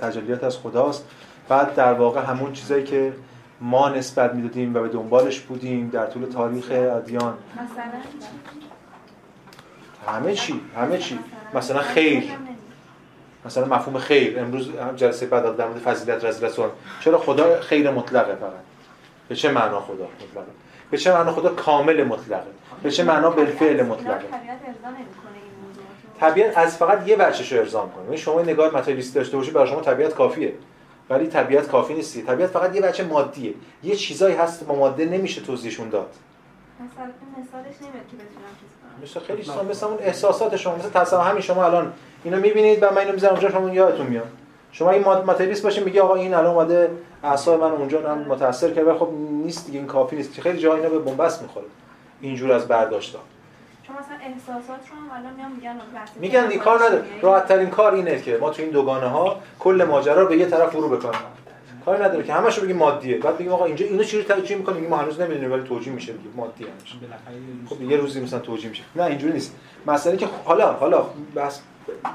A: تجلیات از خداست بعد در واقع همون چیزایی که ما نسبت می‌دادیم و به دنبالش بودیم در طول تاریخ ادیان
D: مثلا
A: همه چی همه چی. مثلا خیر. مثلا مفهوم خیر. امروز هم جلسه بعد در مورد فضیلت صحبت چرا خدا خیر مطلقه فقط؟ به چه معنا خدا مطلقه؟ به چه معنا خدا کامل مطلقه؟ به چه معنا بالفعل مطلقه؟
D: طبیعت
A: از فقط یه بچش رو ارضا کنه یعنی شما نگاه متریالیستی داشته باشید برای شما طبیعت کافیه. ولی طبیعت کافی نیستی. طبیعت فقط یه بچه مادیه. یه چیزایی هست با ماده نمیشه توضیحشون داد.
D: مثلا مثالش نمیاد که بتونم
A: مثل خیلی چیزا مثل اون احساسات شما مثل تصور همین شما الان. اینو می‌بینید و من اینو می‌ذارم اونجا شما یادتون میاد. شما این ماتریالیست باشین میگه آقا این الان اومده اعصاب من اونجا من متاثر کرده خب نیست دیگه این کافی نیست. خیلی جاها اینا به بنبست می‌خوره. اینجور از برداشت‌ها.
D: چون مثلا احساسات رو هم الان میگن
A: میگن دیگه کار نداره. راحت ترین کار اینه که ما تو این دوگانه ها کل ماجرا رو به یه طرف فرو بکنیم. کاری نداره که همش رو بگیم مادیه. بعد بگیم آقا اینجا اینو چجوری توجیه می‌کنیم میگیم ما هنوز نمی‌دونیم ولی توجیه میشه دیگه. مادی همش. خب یه روزی مثلا توجیه میشه. نه اینجوری نیست. مسئله که حالا حالا بحث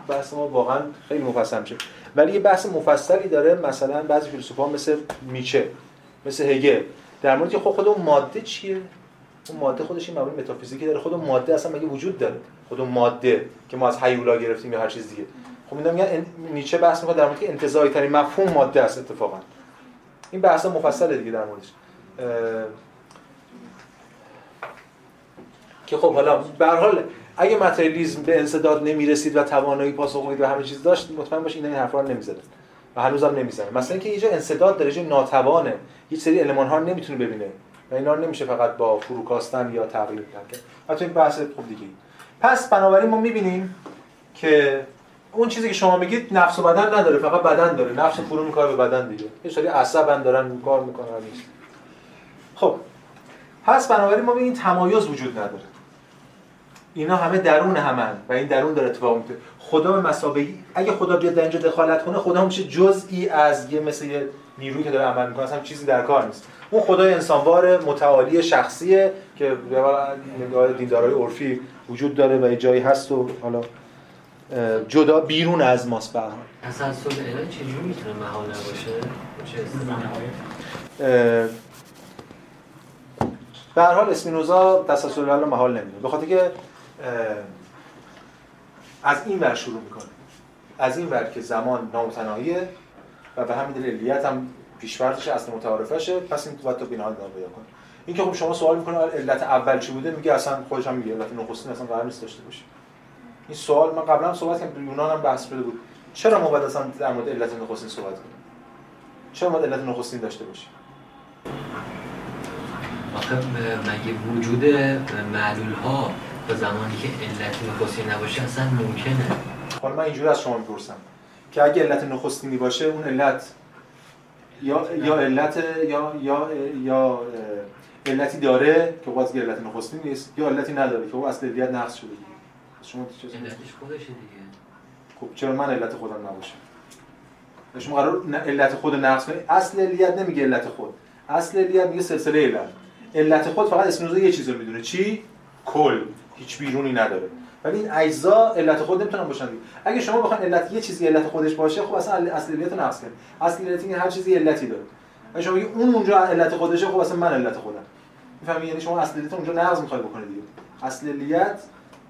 A: بحث ما واقعا خیلی مفصل میشه. ولی یه بحث مفصلی داره مثلا بعضی فیلسوفا مثل میچه مثل هگل. در مورد که خب خود اون ماده چیه؟ اون ماده خودش این مبانی متافیزیکی داره. خود اون ماده اصلا مگه وجود داره؟ خود اون ماده که ما از هیولا گرفتیم یا هر چیز دیگه. خب اینا میگن نیچه بحث می‌کنه در مورد که انتزاعی ترین مفهوم ماده است اتفاقا. این بحث مفصله دیگه در موردش. که خب حالا به حال اگه متریالیسم به انسداد نمی‌رسید و توانایی پاسخگویی و همه چیز داشت مطمئن باش اینا این حرفا رو نمی‌زدن و هنوزم نمی‌زنه. مثلا اینکه یه جا انسداد داره جا ناتوانه. یه سری المان ها نمی‌تونه ببینه. و اینا نمیشه فقط با فروکاستن یا تقلید کرد حتی این بحث خوب دیگه پس بنابراین ما می‌بینیم که اون چیزی که شما میگید نفس و بدن نداره فقط بدن داره. نفس فرو می‌کنه به بدن دیگه. یه سری عصبن دارن کار می‌کنن. نیست خب پس بنابراین ما این تمایز وجود نداره. اینا همه درون همن و این درون داره اتفاق میفته. خدا به مسابقه اگه خدا بیاد در اینجا دخالت کنه خدا میشه جزئی از یه مثل یه نیرویی که داره عمل می‌کنه اصلا چیزی در کار نیست. اون خدای انسانوار متعالی شخصیه که به نگاه دیندارای عرفی وجود داره و یه جایی هست و حالا جدا بیرون از ماست به هر حال.
H: تسلسل الهی چجوری می‌تونه محال نباشه؟
A: به هر حال اسپینوزا تسلسل رو محال نمیده به خاطر که از این ور شروع می‌کنه. از این ور که زمان نامتناهیه و به همین دلیل علیت هم پیشورزش اصل متعارفشه. پس این باید تا بین حال ادامه پیدا کنه. این که خب شما سوال می‌کنه علت اول چی بوده؟ میگه اصلا خودش هم میگه علت نخستین اصلا قرار نیست داشته باشه. این سوال من قبلا هم صحبت کردم یونان هم بحث شده بود. چرا ما باید اصلا در مورد علت نخستین صحبت کنیم؟ چرا ما علت نخستین داشته باشیم؟
H: آخه مگه وجود معلول ها تا زمانی که علت نخستین نباشه اصلا ممکنه؟
A: حالا من اینجوری از شما می‌پرسم که اگه علت نخستینی باشه اون علت یا یا علت یا یا یا علتی داره که باز علت نخستین نیست یا علتی نداره که او اصل علیت نقص شده. شما چه
H: علتش خودشه دیگه.
A: خب چرا من علت خودم نباشه؟ شما قرار علت خود نقص کنی. اصل علیت نمیگه علت خود. اصل علیت میگه سلسله علت. علت خود فقط اسپینوزا یه چیز رو می‌دونه. چی؟ کل. هیچ بیرونی نداره. ولی این اجزا علت خود نمی‌تونن باشن دیگه. اگه شما بخواید علت یه چیزی علت خودش باشه خب اصلا اصل علیت رو نقص کنید. اصل این هر چیزی علتی داره. اگه شما بگید اون اونجا علت خودشه خب اصلا من علت خودم. می‌فهمی؟ یعنی شما اصل علیت رو اونجا نقض می‌خوای بکنید دیگه. اصل علیت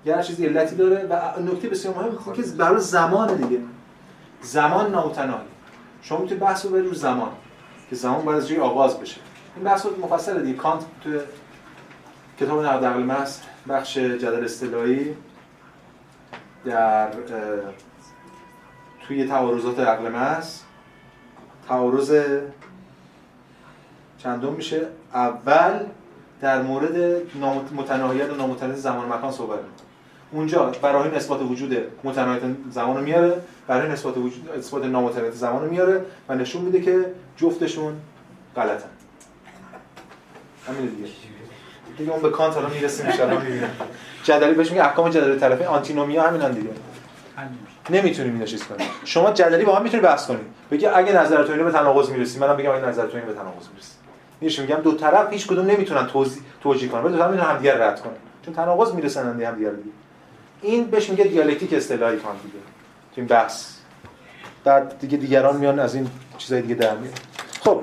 A: یه هر چیزی علتی داره و نکته بسیار مهم اینه که برای زمان دیگه. زمان نامتناهی. شما می‌تونید بحث رو رو زمان که زمان باید از جای آغاز بشه. این بحث رو مفصل دیگه. کانت تو کتاب نقد عقل محض بخش جدل اصطلاحی در توی تعارضات عقل محض. تعارض چندم میشه؟ اول در مورد متناهیت و نامتناهیت زمان مکان صحبت می‌کنه. اونجا برای نسبت وجود متناهیت زمان رو میاره برای نسبت وجود اثبات نامتناهیت زمان رو میاره و نشون میده که جفتشون غلطن. همین دیگه. دیگه اون به کانت الان می‌رسیم ان جدلی بهش میگه احکام جدلی طرفه آنتینومیا همینن دیگه. نمی‌تونیم اینو چیز کنیم. شما جدلی با هم می‌تونید بحث کنید بگی اگه نظر تو اینو به تناقض می‌رسی منم بگم اگه نظر تو اینو به تناقض می‌رسی. میش میگم دو طرف هیچ کدوم نمی‌تونن توضیح توجیه کنن. ولی دو طرف می‌تونن همدیگه رد کنن چون تناقض می‌رسن همدیگه دیگه. این بهش میگه دیالکتیک اصطلاحی کانت دیگه. تو این بحث. بعد دیگه دیگران میان از این چیزای دیگه در میاد خب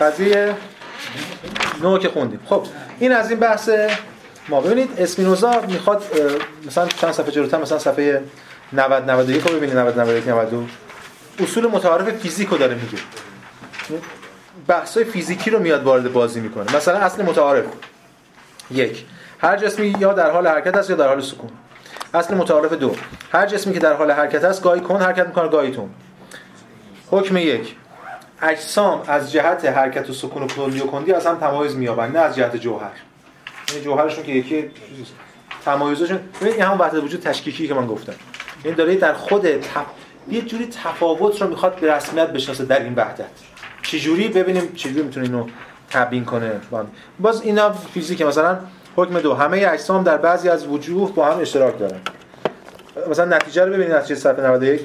A: قضیه نو که خوندیم. خب این از این بحث ما. ببینید اسپینوزا می‌خواد مثلا چند صفحه جلوتر مثلا صفحه 90 91 رو ببینید. 90 91 92 اصول متعارف فیزیک رو داره میگه. بحث‌های فیزیکی رو میاد وارد بازی می‌کنه. مثلا اصل متعارف. یک. هر جسمی یا در حال حرکت است یا در حال سکون. اصل متعارف دو. هر جسمی که در حال حرکت است گاهی کن حرکت می‌کنه گاهی تون حکم یک. اجسام از جهت حرکت و سکون و کلی و کندی از هم تمایز مییابند نه از جهت جوهر. یعنی جوهرشون که یکی تمایزشون این همون وحدت وجود تشکیکی که من گفتم. یعنی داره در خود تف... یه جوری تفاوت رو می‌خواد به رسمیت بشناسه در این وحدت. چجوری؟ ببینیم چجوری می‌تونه اینو تبیین کنه. باز اینا فیزیک مثلا حکم دو. همه اجسام در بعضی از وجوه با هم اشتراک دارن. مثلا نتیجه رو ببینید نتیجه صفحه 91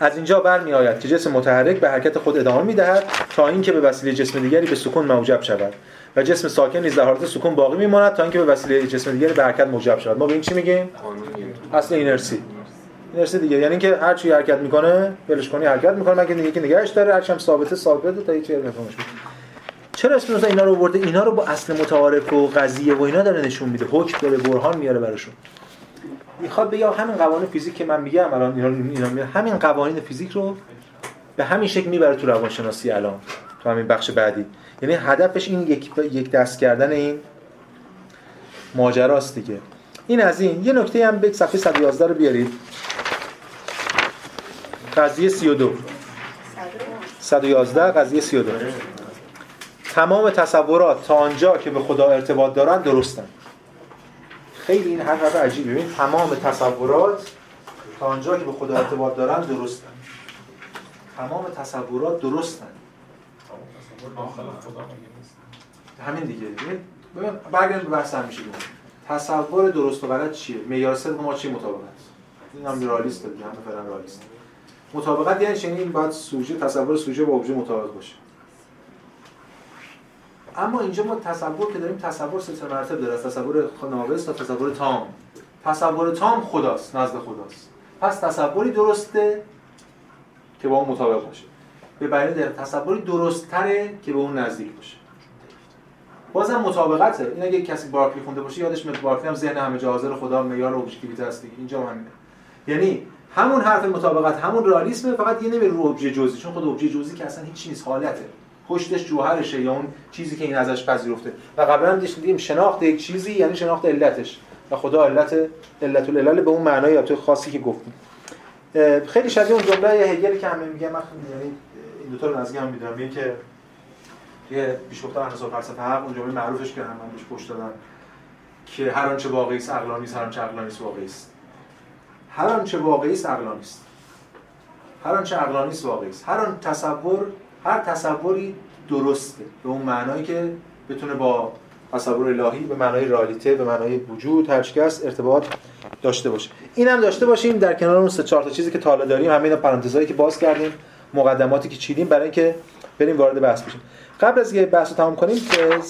A: از اینجا برمیآید که جسم متحرک به حرکت خود ادامه می‌دهد تا اینکه به وسیله جسم دیگری به سکون موجب شود و جسم ساکن نیز در حالت سکون باقی میماند تا اینکه به وسیله جسم دیگری به حرکت موجب شود. ما به این چی میگیم؟ اصل اینرسی. اینرسی دیگه. یعنی که هر چی حرکت می‌کنه ولش کنی حرکت می‌کنه. مگه دیگه که نگهش داره. هر چی هم ثابته ثابته تا هیچ مفهومش چرا اسپینوزا اینا رو برده اینا رو با اصل متعارف و قضیه و اینا داره نشون میده. حکم داره برهان میاره براشون. می‌خواد بگه همین قوانین فیزیک که من میگم الان اینا اینا میگم همین قوانین فیزیک رو به همین شکل می‌بره تو روانشناسی الان تو همین بخش بعدی. یعنی هدفش این یک یک دست کردن این ماجراست دیگه. این از این. یه نکته هم به صفحه 111 رو بیارید. قضیه 32 111 قضیه 32 تمام تصورات تا آنجا که به خدا ارتباط دارن درستن. خیلی این حرف عجیبه. ببین تمام تصورات تا آنجا که به خدا ارتباط دارن درستن. تمام تصورات درستن. همین دیگه. ببین- برگردیم به بحث همیشه بود تصور درست و غلط چیه؟ معیار صدق ما چی مطابقت؟ این هم رالیست دیگه همه فعلا رالیست مطابقت یعنی چنین باید سوژه تصور سوژه با ابژه مطابق باشه. اما اینجا ما تصور که داریم تصور سه مراتب داره تصور ناقص تا تصور تام. تصور تام خداست نزد خداست. پس تصوری درسته که با اون مطابق باشه. به بیان دقیق تصوری درست‌تره که به اون نزدیک باشه. بازم مطابقته. این اگه کسی بارکلی خونده باشه یادش میاد بارکلی هم ذهن همه جا حاضر خدا معیار ابجکتیویته است دیگه. اینجا هم همینه یعنی همون حرف مطابقت همون رئالیسمه فقط یه نمیره رو ابژه جزئی چون خود ابژه جزئی که اصلا هیچ نیست حالته. پشتش جوهرشه یا اون چیزی که این ازش پذیرفته. و قبلا هم دیدیم شناخت یک چیزی یعنی شناخت علتش. و خدا علت علت العلل به اون معنای البته خاصی که گفتیم. خیلی شبیه اون جمله هگل که همه میگه من یعنی این دو تا رو نزدیک هم می‌دونم. میگه که یه بیشوفتن اهل فلسفه حق اون جمله معروفش که من بهش پشت دادم که هر آنچه واقعی است عقلانی است هر آنچه عقلانی است واقعی است. هر آنچه واقعی است عقلانی است. هر آنچه عقلانی است واقعی است. هر آن تصور هر تصوری درسته. به اون معنایی که بتونه با تصور الهی به معنای رالیته به معنای وجود هر هست ارتباط داشته باشه. این هم داشته باشیم در کنار اون سه چهار تا چیزی که تا حالا داریم همین پرانتزایی که باز کردیم مقدماتی که چیدیم برای اینکه بریم وارد بحث بشیم. قبل از اینکه بحث رو تمام کنیم که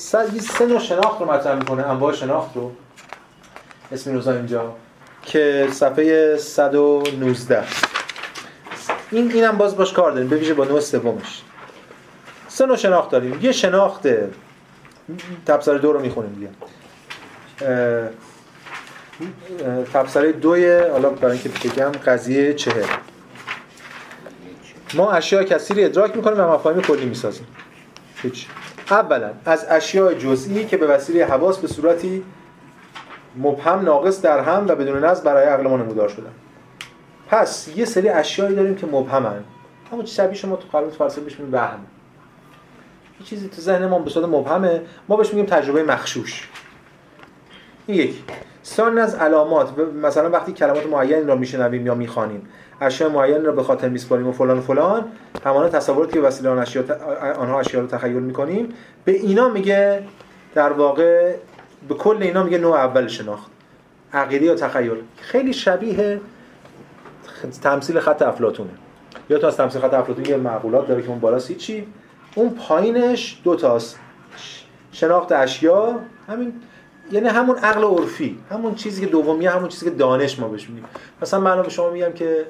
A: سه نوع شناخت رو مطرح می‌کنه انواع شناخت رو. اسم روزا اینجا. که صفحه 119 این اینم باز باش کار داریم. به ویژه با نوع سومش. سه نوع شناخت داریم. یه شناخت تبصره دو رو می‌خونیم دیگه. تبصره دوی حالا برای اینکه بگم قضیه چهر ما اشیاء کثیری ادراک می‌کنیم و مفاهیم کلی می‌سازیم. هیچ. اولا از اشیاء جزئی که به وسیله حواس به صورتی مبهم ناقص در هم و بدون نظم برای عقل ما نمودار شدن. پس یه سری اشیایی داریم که مبهمن. همون چیز شما تو قانون فلسفه بهش وهم. چیزی تو ذهن ما به صورت مبهمه. ما بهش میگیم تجربه مخشوش. این یک ثانیا از علامات. مثلا وقتی کلمات معینی را میشنویم یا می‌خوانیم. اشیاء معینی را به خاطر میسپاریم و فلان و فلان همانا تصوراتی که وسیله آن اشیاء آنها اشیاء رو تخیل می‌کنیم به اینا میگه در واقع به کل اینا میگه نوع اول شناخت. عقیده یا تخیل. خیلی شبیه تمثیل خط افلاطونه. یا تو از تمثیل خط افلاطون یه معقولات داره که اون بالا چی؟ اون پایینش دو تاست. شناخت اشیا همین یعنی همون عقل عرفی همون چیزی که دومیه همون چیزی که دانش ما بهش میگیم. مثلا من به شما میگم که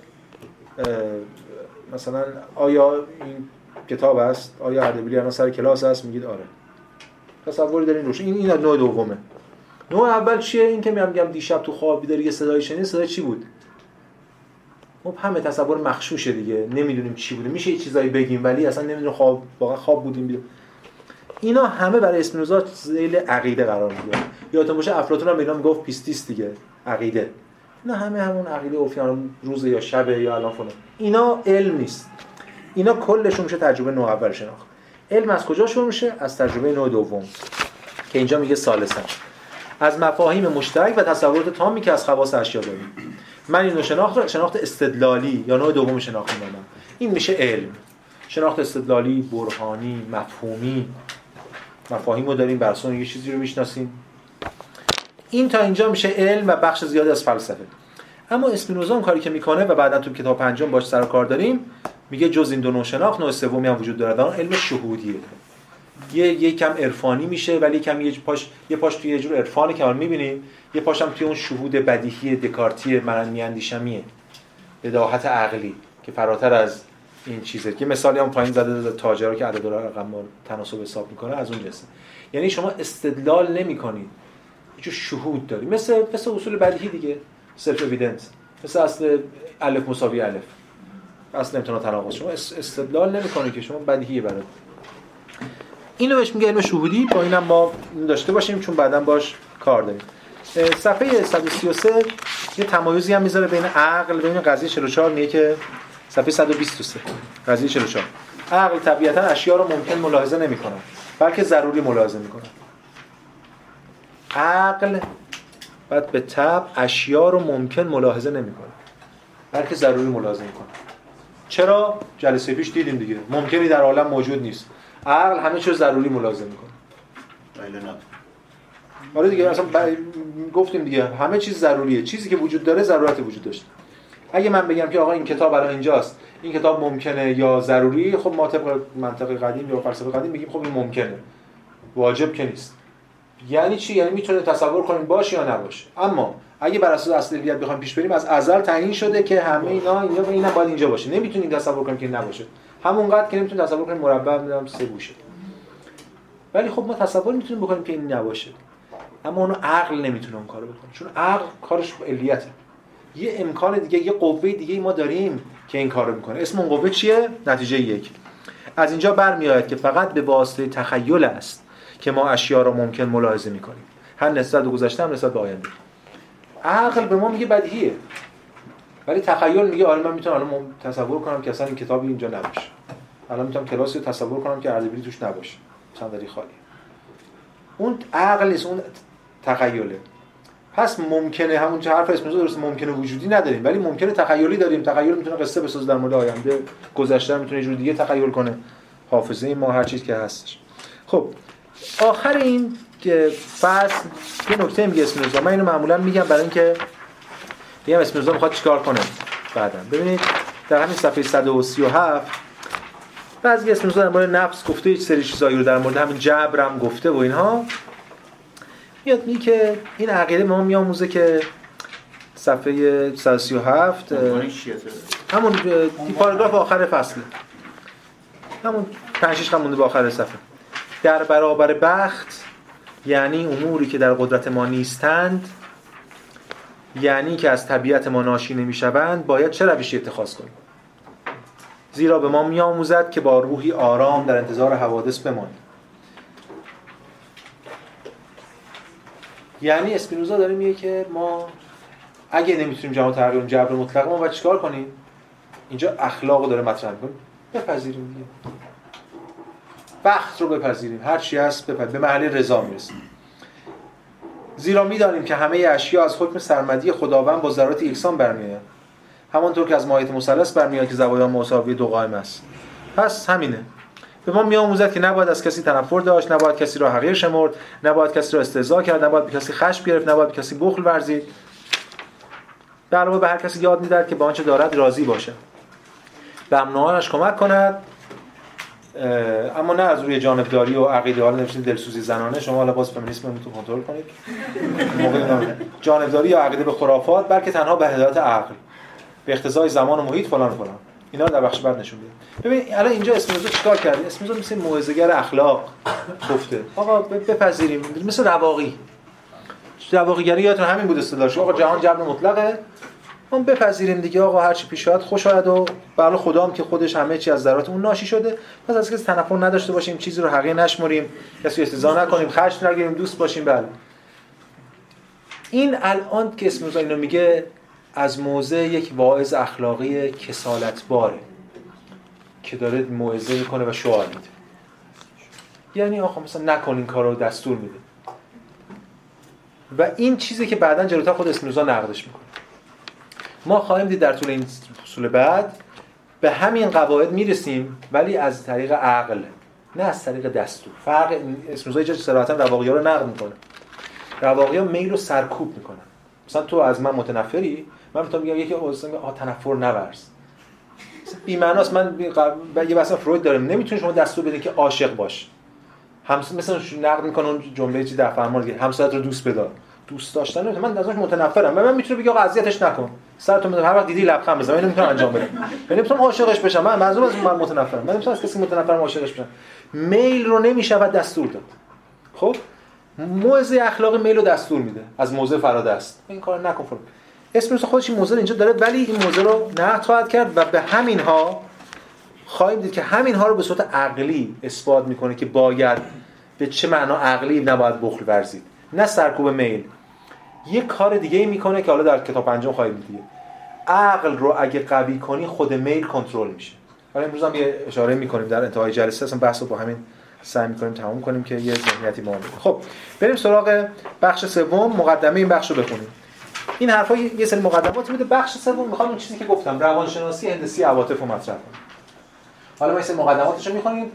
A: مثلا آیا این کتاب است آیا اردبیلی الان سر کلاس هست؟ میگید آره. تصوری دارین روش. این این نوع دومه. نوع اول چیه؟ این که میگم دیشب تو خواب بیداری یه صدای شنید صدای چی بود؟ خب همه تصور مخشوشه دیگه. نمی‌دونیم چی بوده. میشه یه چیزایی بگیم ولی اصلا نمی‌دونیم خواب واقعا خواب بودیم بیدار. اینا همه برای اسپینوزا ذیل عقیده قرار می‌گیره. یادتون باشه افلاطون هم اینا می‌گفت پیستیس دیگه. عقیده. اینا همه همون عقیده عرفی روز یا شب یا الان فلان. اینا علم نیست. اینا کلشون میشه تجربه نوع اول شناخت. علم از کجا شروع میشه؟ از تجربه نوع دوم. که اینجا میگه ثالثا از مفاهیم مشترک و تصورات تامی که از خواص اشیا داریم. من این نوع شناخت شناخت استدلالی یا نوع دوم شناخت می‌نامم این میشه علم. شناخت استدلالی برهانی مفهومی. مفاهیم رو داریم بر اساس یه چیزی رو می‌شناسیم. این تا اینجا میشه علم و بخش زیادی از فلسفه. اما اسپینوزا اون کاری که می‌کنه و بعدا تو کتاب پنجم باش سر کار داریم میگه جز این دو نوع شناخت نوع سومی هم وجود داره اون علم شهودیه. یه یه کم عرفانی میشه ولی کم یه پاش یه پاش توی یه جور عرفانی که ما می‌بینیم. یه پاش هم توی اون شهود بدیهی دکارتی من میاندیشمیه. بداهت عقلی که فراتر از این چیزه. که مثالی هم پایین زده تاجرها که عدد رقم تناسب حساب می‌کنه از اون جنسه یعنی شما استدلال نمی‌کنید. یه شهود داری. مثل مثل اصول بدیهی دیگه. self-evidence مثل اصل الف مساوی الف. اصل امتناع تناقض. شما اس- استدلال نمی‌کنه که شما بدیهیه برات. اینو بهش میگه علم شهودی. با اینم ما داشته باشیم چون بعدا باش کار داریم. صفحه 133 یه تمایزی هم می‌ذاره بین عقل بین قضیه 44 میگه که صفحه 123 قضیه 44 عقل طبیعتا اشیا رو ممکن ملاحظه نمی‌کنه بلکه ضروری ملاحظه می‌کنه. عقل بعد به طب اشیا رو ممکن ملاحظه نمی‌کنه بلکه ضروری ملاحظه می‌کنه. چرا؟ جلسه پیش دیدیم دیگه. ممکنی در عالم موجود نیست. عقل همه چیز ضروری ملاحظه می‌کنه. آره دیگه اصلا ب... گفتیم دیگه همه چیز ضروریه. چیزی که وجود داره ضرورت وجود داشته. اگه من بگم که آقا این کتاب الان اینجاست این کتاب ممکنه یا ضروری خب ما طبق منطق قدیم یا فلسفه قدیم میگیم خب این ممکنه. واجب که نیست. یعنی چی؟ یعنی می‌تونه تصور کنیم باشه یا نباشه. اما اگه بر اساس اصل علیت بخوایم پیش بریم از ازل تعیین شده که همه اینا اینجا و اینا باید اینجا باشه. نمی‌تونیم تصور کنیم که نباشه. همونقدر که نمی‌تونیم تصور کنیم مربع می‌دونم سه گوشه. ولی خب ما تصور می‌تونیم بکنیم که این نباشه. اما اونو عقل نمی‌تونه اون کارو بکنه. چون عقل کارش علیته. یه امکان دیگه یه قوه دیگه ما داریم که این کارو می‌کنه. اسم اون قوه چیه؟ نتیجه یک. از اینجا برمیآید که فقط به واسطه تخیل است که ما اشیا را ممکن ملاحظه می‌کنیم. هر نسبت به گذشته هم نسبت به آینده. عقل به ما میگه بدیهیه. ولی تخیل میگه آره من می‌تونم الان تصور کنم که اصلا این کتابی اینجا نباشه. الان می‌تونم کلاسی رو تصور کنم که اردبیلی توش نباشه. صندلی خالی. اون عقل نیست. اون تخیله. پس ممکنه همون چه حرف اسم درست ممکنه وجودی نداریم ولی ممکنه تخیلی داریم. تخیل می‌تونه قصه بسازه در مورد آینده گذشته می‌تونه یه جور دیگه تخیل کنه. حافظه ما هر چیز که هستش. خب آخر این که فصل یه نکته میگه اسم من اینو معمولا میگم برای اینکه میگم اسم می‌خواد چیکار کنه. بعدا. ببینید در همین صفحه 137 بعضی اسم در مورد نفس گفته یک سری چیزایی رو در مورد همین جبرم گفته و اینها. میاد میگه که این عقیده ما میآموزه که صفحه 137 همون پاراگراف آخر فصل همون 5 6 مونده به آخر صفحه. در برابر بخت یعنی اموری که در قدرت ما نیستند یعنی که از طبیعت ما ناشی نمی‌شوند باید چه روشی اتخاذ کنیم؟ زیرا به ما میآموزد که با روحی آرام در انتظار حوادث بمانیم. یعنی اسپینوزا داره میگه که ما اگه نمی‌تونیم جهان تغییر جبر مطلق ما باید چیکار کنیم؟ اینجا اخلاق داره مطرح می‌کنه. بپذیریم دیگه. وقت رو بپذیریم. هر چی هست بپذیریم. به محل رضا می‌رسیم. زیرا می‌دانیم که همه اشیا از حکم سرمدی خداوند با ذرات یکسان برمیآیند. همانطور که از ماهیت مثلث برمیاد که زوایای مساوی دو قائم است. پس همینه. به ما میآموزد که نباید از کسی تنفر داشت نباید کسی را حقیر شمرد نباید کسی را استهزا کرد نباید به کسی خشم گرفت نباید به کسی بخل ورزید. به علاوه به هر کسی یاد می‌دهد که با آنچه دارد راضی باشه به امنانش کمک کند. اما نه از روی جانبداری و عقیده حالا نمیشه دلسوزی زنانه. شما حالا باز فمینیسم رو کنترل کنید. جانبداری یا عقیده به خرافات بلکه تنها به هدایت عقل. به اقتضای زمان و محیط فلان فلان. اینا رو در بخش بعد نشون میده ببین الان اینجا اسمیزو چیکار کرده؟ اسمیزو مثل موعظه‌گر اخلاق گفته. آقا بپذیریم. مثل رواقی. رواقیگری یادتون همین بود اصطلاحش آقا جهان جبر مطلقه. ما بپذیریم دیگه. آقا هر چی پیش اومد خوش آید و برای خدا هم که خودش همه چی از ذرات اون ناشی شده. پس از کسی تنفر نداشته باشیم چیزی رو حقیر نشمریم. کسی استهزا نکنیم خشم نگیریم دوست باشیم بله. این الان که اسم اینو میگه از موضع یک واعظ اخلاقی کسالتباره که داره موعظه می‌کنه و شعار میده. یعنی آقا مثلا نکن این کار رو دستور میده. و این چیزی که بعدا جلوتر خود اسمینوزا نقدش می‌کنه. ما خواهیم دید در طول این فصول بعد به همین قواعد می‌رسیم ولی از طریق عقل نه از طریق دستور. فرق اسمینوزا اینجا صراحتا رواقی ها رو نقد می‌کنه. رواقی ها میل رو سرکوب می‌کنن. مثلا تو از من متنفری؟ من تو میگم یکی استاد آ تنفر نورز بی معناست من یه بحث فروید دارم. نمی‌تونی شما دستور بدین که عاشق باش. همس مثلا نقد می‌کنه اون جمله چی در فرمان دیگه همسایت رو دوست بدار دوست داشتن من ازش متنفرم. من می‌تونم بگم اذیتش نکن. سرتون هر وقت دیدی لبخند بزن. من نمی‌تونم انجام بدم. من نمی‌تونم عاشقش بشم. من منظور از من متنفرم. من نمی‌تونم از کسی متنفرم عاشقش بشم. میل رو نمی‌شود دستور داد. خب؟ موزه اخلاقی میل رو دستور میده. از موزه فراده است این کار نکن فرم اسپینوزا خودش این موزه اینجا داره ولی این موزه رو نقد خواهد کرد و به همین ها خواهیم دید که همین ها رو به صورت عقلی اثبات می‌کنه که باید به چه معنا عقلی نباید بخل ورزید. نه سرکوب میل. یه کار دیگه می‌کنه که حالا در کتاب پنجم خواهیم دید عقل رو اگه قوی کنی خود میل کنترل میشه. حالا امروز هم یه اشاره می‌کنیم در انتهای جلسه اصلا بحث رو با همین سعی می‌کنیم تموم کنیم که یه ذهنیتی ما خب بریم سراغ بخش سوم. مقدمه این بخش رو بخونیم. این حرفا یه سری مقدمات میده. بخش سوم می‌خوام اون چیزی که گفتم روانشناسی هندسی عواطف رو مطرح کنم حالا ما این سری مقدماتش رو می‌خونیم.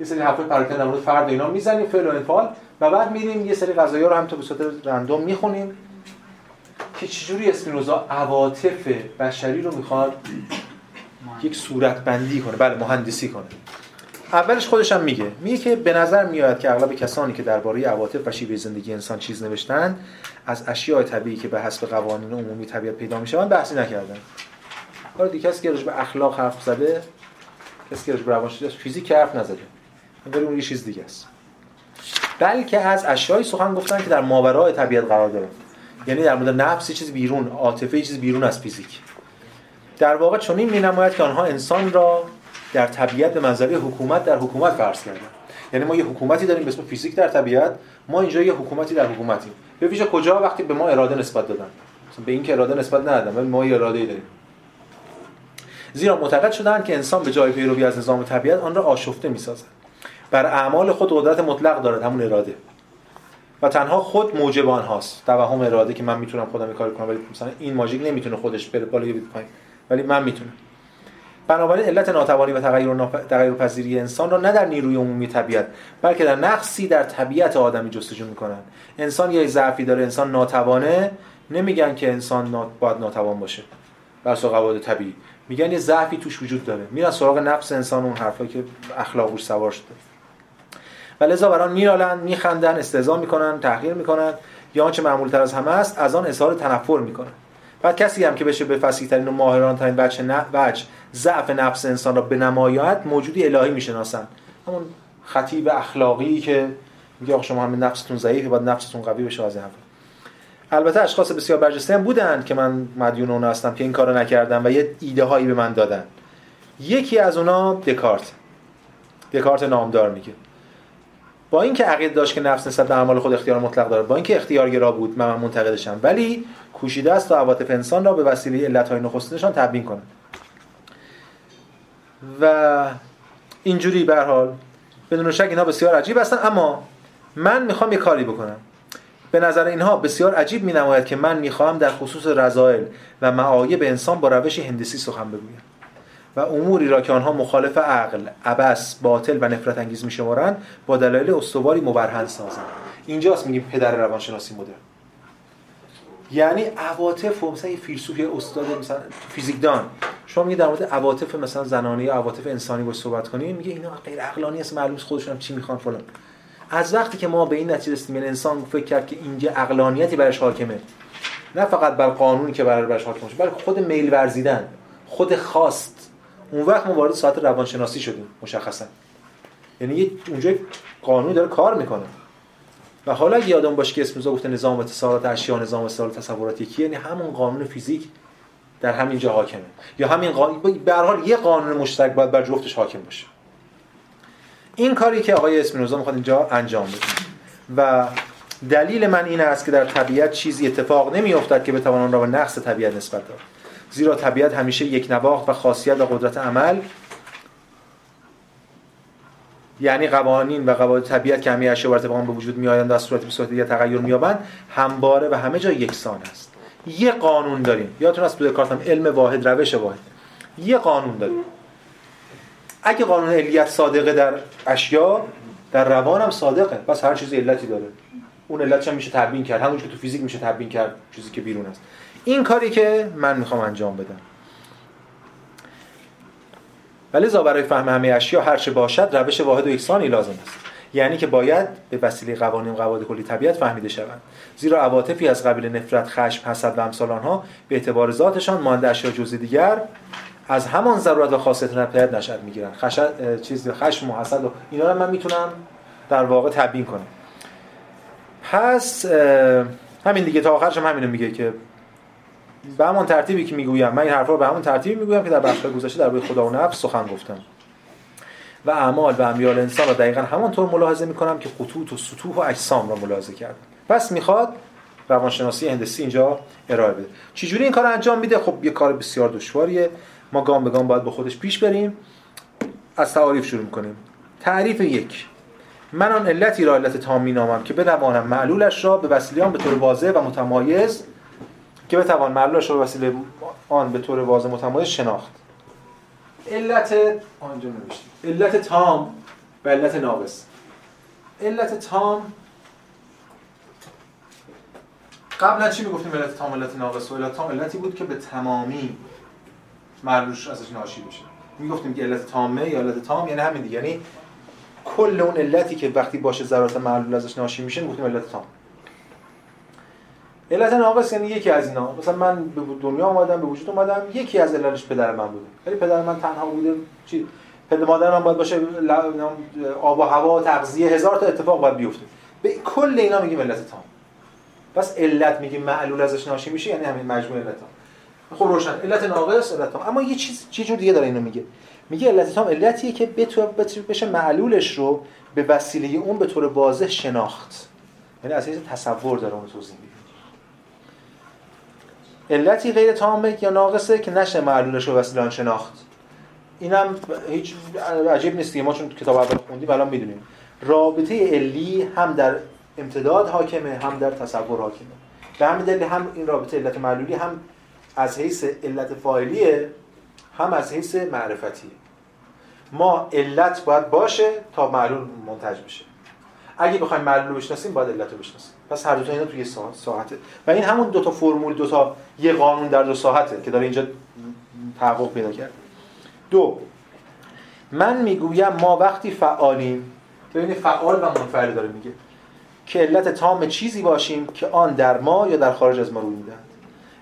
A: یه سری حرفای پراکنده در مورد فرد اینا می‌زنیم فعل و انفعال. و بعد میریم یه سری قضایا رو هم تو به صورت رندوم می‌خونیم که چجوری اسپینوزا عواطف بشری رو می‌خواد یک صورت بندی کنه. بله مهندسی کنه. اولش خودش هم میگه. میگه که به نظر میاد که اغلب کسانی که درباره عواطف و شیوه زندگی انسان چیز نوشتن از اشیاء طبیعی که به حسب قوانین عمومی طبیعت پیدا می‌شوند بحثی نکردن. حالا دیگه کسی که به اخلاق حرف زده. کسی که راجع به فیزیک حرف نزده. انگار اون یه چیز دیگه است. بلکه از اشیایی سخن گفتن که در ماورای طبیعت قرار داره یعنی در مورد نفس چیز بیرون عاطفه چیز بیرون از فیزیک. در واقع چنین می‌نماید که آنها انسان را در طبیعت به منظره حکومت در حکومت فرض کردن. یعنی ما یه حکومتی داریم به اسم فیزیک در طبیعت ما اینجا یه حکومتی در حکومتیم. به ویژه کجا؟ وقتی به ما اراده نسبت دادن. مثلا به این که اراده نسبت ندادن ما یه اراده داریم. زیرا معتقد شدن که انسان به جای پیروی از نظام طبیعت آن را آشفته می‌سازد. بر اعمال خود قدرت مطلق دارد همون اراده. و تنها خود موجب آنهاست توهم اراده که من می‌تونم خودم کار کنم ولی مثلا این ماژیک نمی‌تونه خودش بره بالا یا پایین ولی من می‌تونم. بنابراین علت ناتوانی و تغییر ناپ... تغییر پذیری انسان را نه در نیروی عمومی طبیعت بلکه در نقصی در طبیعت آدمی جستجو می‌کنن. انسان یه ضعفی داره انسان ناتوانه. نمیگن که انسان نا... باید ناتوان باشه. بر قواعد طبیعی. میگن یه ضعفی توش وجود داره. میرن سراغ نفس انسان اون حرفایی که اخلاق سوار شده. و لذا بران میرالن میخندن استهزا می‌کنن تحقیر می‌کنن. یا آنچه معمول تر از همه است از آن اظهار تنفر می‌کنن. بعد کسی هم که بشه به فصیح ترین و ماهران ترین وجه نه وجه ضعف نفس انسان را به نمایت موجودی الهی می‌شناسن همون خطیب اخلاقی که میگه آقا شما همین نفستون ضعیفه باید نفستون قوی بشه از این البته اشخاص بسیار برجسته هم بودن که من مدیون اون هستم که این کارو نکردم و یه ایده هایی به من دادن. یکی از اونا دکارت. دکارت نامدار میگه. با اینکه عقیده داشت که نفس نسبت به اعمال خود اختیار مطلق داره با اینکه اختیارگرا بود من منتقدشم. ولی کوشیده است تا عواطف انسان را به وسیله علت‌های نخستینشان تبیین کنه و اینجوری به حال بدون شک اینها بسیار عجیب هستن. اما من می‌خوام یه کاری بکنم. به نظر اینها بسیار عجیب می نماید که من می‌خواهم در خصوص رضایل و معایب انسان با روش هندسی سخن بگویم. و اموری را که آنها مخالف عقل، عبس، باطل و نفرت انگیز میشمارند با دلایل استواری مبرهن سازند. اینجاست میگیم پدر روانشناسی مدرن. یعنی عواطف و مثلا یه فیلسوف یه استاد مثلا فیزیکدان. شما میگه در مورد عواطف مثلا زنانه یا عواطف انسانی باش صحبت کنیم میگه اینا غیر عقلانی است معلوم خودشون چی می‌خوان فلان. از وقتی که ما به این نتیجه رسیدیم یعنی انسان فکر کرد که اینجا عقلانیتی برش حاکمه. نه فقط بر قانونی که برای برش حاکم بلکه خود میل ورزیدن خود خواست. اون وقت ما وارد ساعت روانشناسی شدیم مشخصا. یعنی اونجا قانون داره کار می‌کنه. و حالا اگه یادم باشه که اسم گفته نظام اتصالات اشیا نظام اتصالات تصورات یکی یعنی همون قانون فیزیک در همین جا حاکمه. یا همین قانون به هر حال یه قانون مشترک باید بر جفتش حاکم باشه. این کاری که آقای اسپینوزا می‌خواد اینجا انجام بده. و دلیل من این است که در طبیعت چیزی اتفاق نمیافتد که بتوان آن را به نقص طبیعت نسبت داد زیرا طبیعت همیشه یک نواخت و خاصیت و قدرت عمل یعنی قوانین و قواعد طبیعت که همه اشیاء بر به وجود میآیند و از صورت به صورت دیگر تغییر مییابند همواره و همه جا یکسان است. یه قانون داریم. یادتون از تو کارتم علم واحد روش واحد. یه قانون داریم. اگه قانون علیت صادقه در اشیا در روان هم صادقه. بس هر چیزی علتی داره. اون علتش هم میشه تبیین کرد. همونش که تو فیزیک میشه تبیین کرد چیزی که بیرون است. این کاری که من می‌خوام انجام بدم. ولی برای فهم همه اشیا هر چه باشد روش واحد و یکسانی لازم است. یعنی که باید به وسیله قوانین قواعد کلی طبیعت فهمیده شوند. زیرا عواطفی از قبیل نفرت خشم حسد و امثال آنها به اعتبار ذاتشان مانند اشیا جزئی دیگر از همان ضرورت و خاصیت طبیعت نشأت می‌گیرن خشد چیز خشم و حسد و اینا رو من می‌تونم در واقع تبیین کنم. پس همین دیگه تا آخرش هم همینو میگه که به همون ترتیبی که می‌گویم من این حرفا رو به همون ترتیبی می‌گویم که در بخش گذشته در خدا و نفس سخن گفتم. و اعمال و امیال انسان رو دقیقا همانطور ملاحظه می‌کنم که خطوط و سطوح و اجسام رو ملاحظه کردم پس می‌خواد روانشناسی هندسی اینجا ارائه بده. چجوری این کار انجام میده؟ خب یه کار بسیار دشواریه. ما گام به گام باید با خودش پیش بریم. از تعاریف شروع می‌کنیم. تعریف یک. من آن علتی را علت تام مینامم که بتوانم معلولش را به وسیله به طور واضح و متمایز که بتوان معلولش رو وسیله آن به طور واضح متمایز شناخت. علت آنجا نوشتیم علت تام و علت ناقص. علت تام قبلا چی می‌گفتیم علت تام علت ناقص؟ و علت تام علتی بود که به تمامی معلولش ازش ناشی بشه. می‌گفتیم که علت تامه یا علت تام یعنی همین دیگه. یعنی کل اون علتی که وقتی باشه ذرات معلول ازش ناشی میشه می‌گفتیم علت تام. علت ناقص یعنی یکی از اینا. مثلا من به دنیا آمدم به وجود اومدم یکی از علتش پدر من بوده. ولی پدر من تنها بوده چی؟ پدر مادر من باید باشه آب و هوا تغذیه هزار تا اتفاق باید بیفته. به کل اینا میگیم علت تام. پس علت میگیم معلول ازش ناشی میشه یعنی همین مجموع علت تام. خب روشن علت ناقص علت تام. اما یه چیز چه جور دیگه داره اینو میگه؟ میگه علت تام علتیه که بتونه بشه معلولش رو به وسیله اون به طور واضح شناخت. یعنی از تصور داره اون توضیح علتی غیر تامه یا ناقصه که نشه معلولش رو وسیله آن شناخت. اینم هیچ عجیب نیست دیگه. ما چون کتاب اول خوندیم الان می‌دونیم. رابطه علی هم در امتداد حاکمه هم در تصور حاکمه. به همین دلیل هم این رابطه علت معلولی هم از حیث علت فاعلیه هم از حیث معرفتیه ما علت باید باشه تا معلول منتج بشه. اگه بخوایم معلول رو بشناسیم باید علت رو بشناسیم. پس هر دو تا اینا توی ساعت ساعته. و این همون دو تا فرمول دو تا یه قانون در دو ساعته که داره اینجا تحقق پیدا کرد دو من می‌گویم ما وقتی فعالیم ببینید فعال و منفعل داره میگه که علت تام چیزی باشیم که آن در ما یا در خارج از ما روی می‌دهد.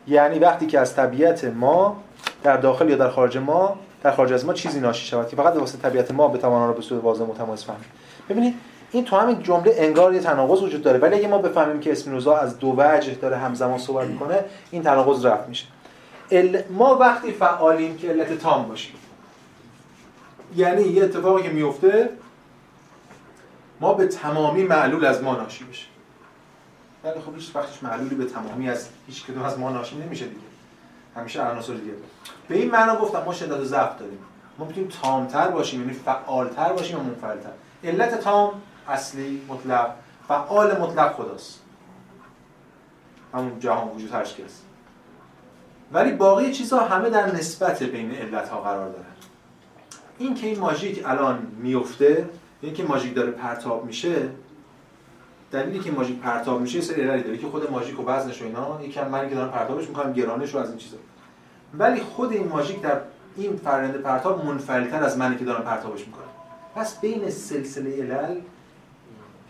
A: یعنی وقتی که از طبیعت ما در داخل یا در خارج ما در خارج از ما چیزی ناشی شود که فقط واسه طبیعت ما بتوان آن را به صورت واضح متمایز فهمید ببینید این تو همین جمله انگار یه تناقض وجود داره. ولی اگه ما بفهمیم که اسپینوزا از دو وجه داره همزمان صحبت می‌کنه این تناقض رفت میشه. ال... ما وقتی فعالیم که علت تام باشیم یعنی یه اتفاقی که میفته ما به تمامی معلول از ما ناشی بشه ولی خب هیچ وقتش معلولی به تمامی از هیچ کدوم از ما ناشی نمیشه دیگه. همیشه عناصر دیگه. به این معنا گفتم ما شدت و ضعف داریم. ما می‌تونیم تامتر باشیم یعنی فعالتر باشیم یا منفعلتر. علت تام اصلی مطلق فعال مطلق خداست. همون جهان وجود هرچ کس ولی باقی چیزها همه در نسبت بین علت ها قرار دارن. این که این ماژیک الان میفته این که ماژیک داره پرتاب میشه دلیلی که ماژیک پرتاب میشه یه سری علتی داره. که خود ماژیک و وزنش و اینا. یکم من که دارم پرتابش می‌کنم گرانش رو از این چیزا. ولی خود این ماژیک در این فرنده پرتاب منفعلتر از منی که دارم پرتابش می‌کنم. پس بین سلسله علل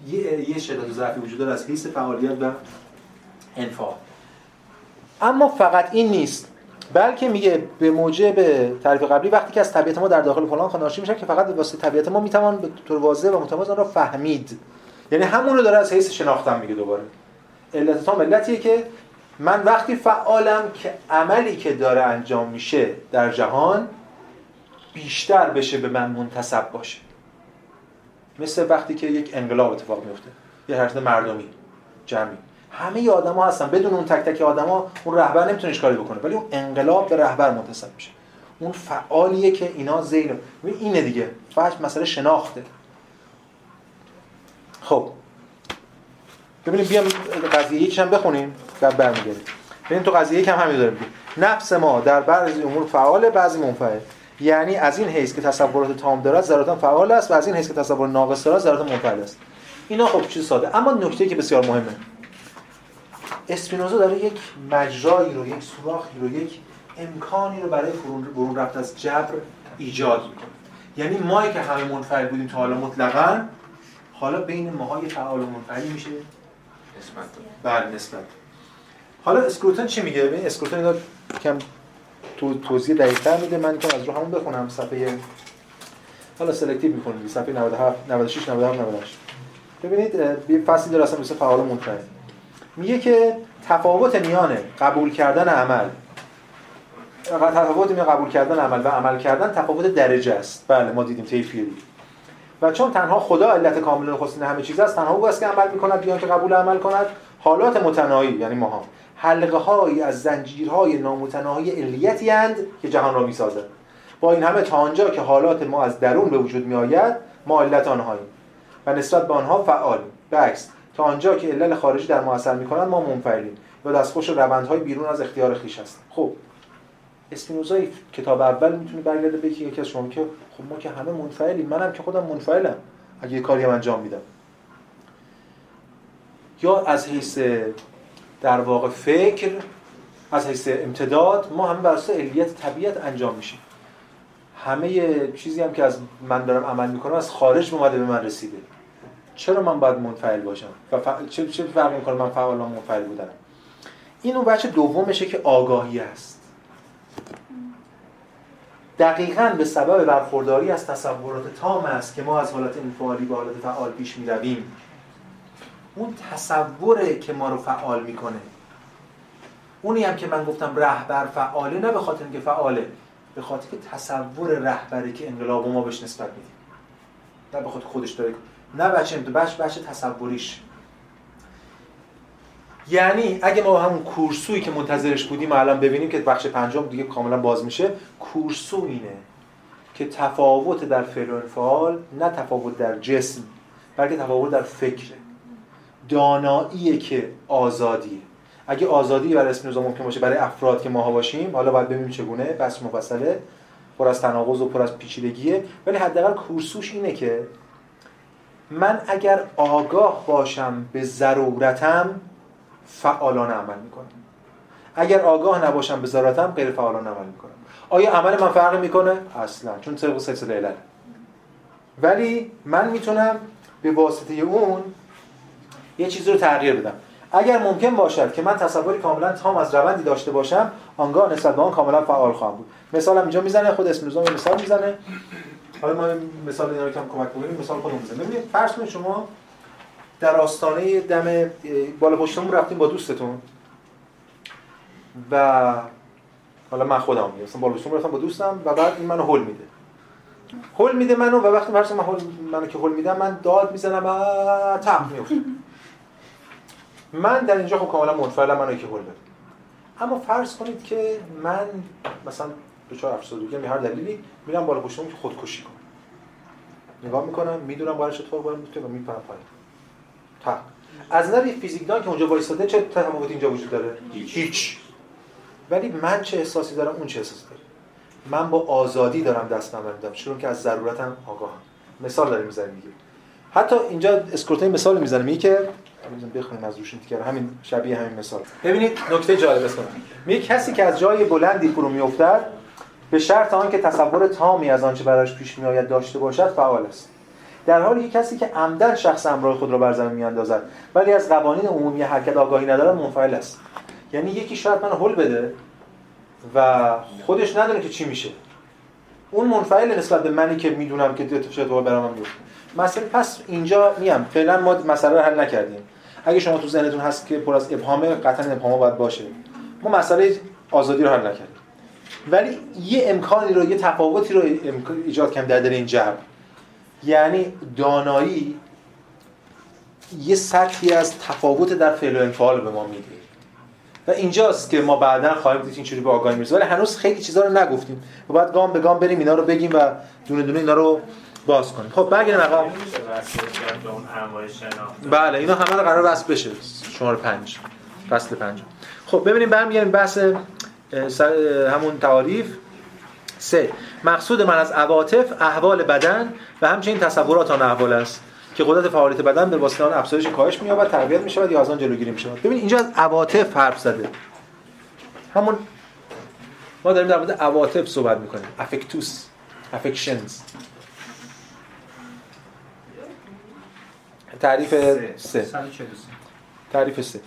A: یه یه شدت و ضعفی وجود داره از حیث فعالیت و انفعال اما فقط این نیست بلکه میگه به موجب تعریف قبلی وقتی که از طبیعت ما در داخل فلان خاناشی میشه که فقط واسه طبیعت ما می‌توان به طور واضح و متمایز آن را فهمید. یعنی همون رو داره از حیث شناختم میگه دوباره. علت تام علتیه که من وقتی فعالم که عملی که داره انجام میشه در جهان بیشتر بشه به من منتسب باشه. مثل وقتی که یک انقلاب اتفاق میفته یه حرکت مردمی جمعی. همه آدما هستن. بدون اون تک تک آدما اون رهبر نمی‌تونه کاری بکنه. ولی اون انقلاب به رهبر منتسب میشه. اون فعالیه که اینا زین اینه دیگه. فقط مسئله شناخته. خب. ببینیم بیام قضیه هم بخونیم بعد برمیگردیم. ببین تو قضیه یکم همین داره نفس ما در بعضی امور فعال بعضی منفعل. یعنی از این حیث که تصورات تام دارد ذرات فعال است و از این حیث که تصور ناقص دارد ذرات منفعل است. اینا خب چیز ساده. اما نکته که بسیار مهمه. اسپینوزا داره یک مجرایی رو یک سوراخی رو یک امکانی رو برای برون رفت از جبر ایجاد می‌کنه. یعنی مایی که همه منفعل بودیم تا حالا مطلقا حالا بین ماهای فعال و منفعلی میشه.
F: نسبت.
A: بله نسبت. حالا اسکروتن چی میگه؟ ببین اسکروتن اینا کم تو توضیح دقیق‌تر میده من که از رو همون بخونم. صفحه حالا selective می‌کنیم. صفحه 97 96 97 98 ببینید یه فصلی داره اصلا مثل فعال و منفعل میگه که تفاوت میان قبول کردن عمل. تفاوت میان قبول کردن عمل و عمل کردن تفاوت درجه است. بله ما دیدیم تیفیری و چون تنها خدا علت کامل نخستین همه چیز است تنها او است که عمل می‌کند بیان که قبول عمل کند. حالات متناهی یعنی ماها. حلقه هایی از زنجیرهای نامتناهی علیتی اند که جهان را می‌سازد. با این همه تا آنجا که حالات ما از درون به وجود میآید ما علت آنهاییم و نسبت به آنها فعالیم. به عکس تا آنجا که علل خارجی در ما اثر می‌کنند ما منفعلیم و دستخوش روندهای بیرون از اختیار خیش هستن خب اسپینوزا کتاب اول می‌تونه برگرده به یکی از شما که خب ما که همه منفعلیم منم که خودم منفعلم اگه یه کاری هم انجام میدم. یا از حیث در واقع فکر از حیث امتداد ما همه بر اساس علیت طبیعت انجام میشیم. همه چیزی هم که از من دارم عمل می‌کنم از خارج اومده به من رسیده. چرا من باید منفعل باشم؟ و ف... چه چه فرقی می‌کنه من فعال و منفعل بودم این اون بچه دومشه که آگاهی است دقیقا به سبب برخورداری از تصورات تام است که ما از حالت انفعالی به حالت فعال پیش می‌رویم. اون تصوره که ما رو فعال می‌کنه. اونی هم که من گفتم رهبر فعاله نه به خاطر اینکه فعاله به خاطر که تصور رهبری که انقلاب ما بهش نسبت میدیم نه به خاطر خودش داره. نه بچه بچه بچه تصوریش. یعنی اگه ما همون کورسویی که منتظرش بودیم الان ببینیم که بخش پنجم دیگه کاملا باز میشه کورسو اینه که تفاوت در فعل و انفعال نه تفاوت در جسم بلکه تفاوت در فکره. داناییه که آزادیه. اگه آزادی برای اسپینوزا ممکن باشه برای افراد که ماها باشیم حالا باید ببینیم چگونه. بس مفصله. پر از تناقض و پر از پیچیدگیه. ولی حداقل کورسوش اینه که من اگر آگاه باشم به ضرورتم فعالانه عمل می‌کنم. اگر آگاه نباشم به ضرورتم غیر فعالانه عمل می‌کنم. آیا عمل من فرقی می‌کنه؟ اصلا چون طبق سلسله علل ولی من می‌تونم به واسطه اون یه چیزی رو تغییر بدم. اگر ممکن باشد که من تصوری کاملا تام از روندی داشته باشم آنگاه نسبت به آن کاملا فعال خواهم بود. مثال اینجا می‌زنه خود اسم مثال می‌زنه. حالا ما مثال اینا رو کم کمک بکنیم مثال خودمون می‌زنه. ببینید فرض کنید شما در آستانه دم بالا پشتمون رفتیم با دوستتون. و حالا من خودم میگم مثلا بالا پشتمون رفتم با دوستم و بعد این منو هول میده. هول میده منو و وقتی فرض من هول منو که هول میدم من داد می‌زنم و تپ میفته من در اینجا خب کاملا منفعلم منو که هول بده. اما فرض کنید که من مثلا دچار افسردگی می هر دلیلی میرم بالا پشتم که خودکشی کنم. نگاه می‌کنم می‌دونم باید اتفاق باید میفته و میپرم پایین. تا. از نظر فیزیکدان که اونجا وایساده چه تفاوتی اینجا وجود داره؟ هیچ. هیچ. ولی من چه احساسی دارم؟ اون چه احساسی داره من با آزادی دارم دست نمیدم چون که از ضرورتم آگاهم. مثال داریم می‌زنیم دیگه حتی اینجا اسکورتای مثال می‌زنه میگه که بخونیم از روش که همین شبیه همین مثال. ببینید نکته جالب است. میگه کسی که از جای بلندی فرو میافتد به شرط آنکه تصور تامی از آنچه برایش پیش میآید داشته باشد فعال است. در حالی که کسی که عمدن شخص امرای خود را بر زمین میاندازد ولی از قوانین عمومی حرکت آگاهی ندارد منفعل است. یعنی یکی شاید من هول بده و خودش ندونه که چی میشه. اون منفعل نسبت به منی که می‌دونم که اتفاق برام میفته مثلا پس اینجا میام فعلا ما مسئله رو حل نکردیم. اگه شما تو ذهنتون هست که پر از ابهامه قطعا ابهام باید باشه. ما مسئله آزادی رو حل نکردیم. ولی یه امکانی رو یه تفاوتی رو ایجاد کردیم در دل این جبر یعنی دانایی یه سطحی از تفاوت در فعل و انفعال به ما میده. و اینجاست که ما بعدا خواهیم دید اینجوری به آگاهی می‌رسیم. ولی هنوز خیلی چیزا رو نگفتیم. و بعد گام به گام بریم اینا رو بگیم و دونه دونه اینا رو باز کنیم. خب برگردیم آقا. بله اینا همه رو قرار وصل بشه. شماره 5 فصل 5 خب ببینیم برمیگردیم بحث همون تعاریف. سه. مقصود من از عواطف احوال بدن و همچنین تصورات آن احوال است که قدرت فعالیت بدن به واسطه آن افزایش کاهش می‌یابد تقویت می‌شود یا از آن جلوگیری می‌شود. ببین اینجا از عواطف حرف زده. همون ما داریم در مورد عواطف صحبت می‌کنیم. افکتوس افکشنز تعریف سه. تعریف سه.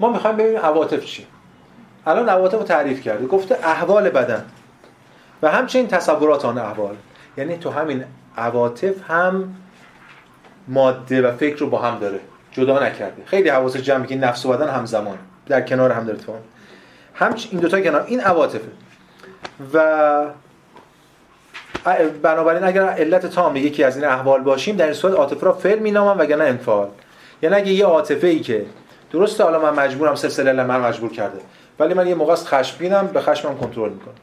A: ما می‌خوایم ببینیم عواطف چی الان عواطف رو تعریف کرده. گفته احوال بدن. و همچنین تصورات آن احوال. یعنی تو همین عواطف هم ماده و فکر رو با هم داره. جدا نکرده. خیلی حواس جمعی که نفس و بدن همزمان. در کنار هم داره اتفاق هم. این دوتا کنار. این عواطفه. و بنابراین اگر علت تام یکی از این احوال باشیم در این صورت عاطفه را فعل مینامم وگرنه انفعال. یعنی اگه یه عاطفه ای که درسته حالا من مجبورم سلسله من مجبور کرده ولی من یه موقع از خشمگینم به خشمم کنترل می‌کنم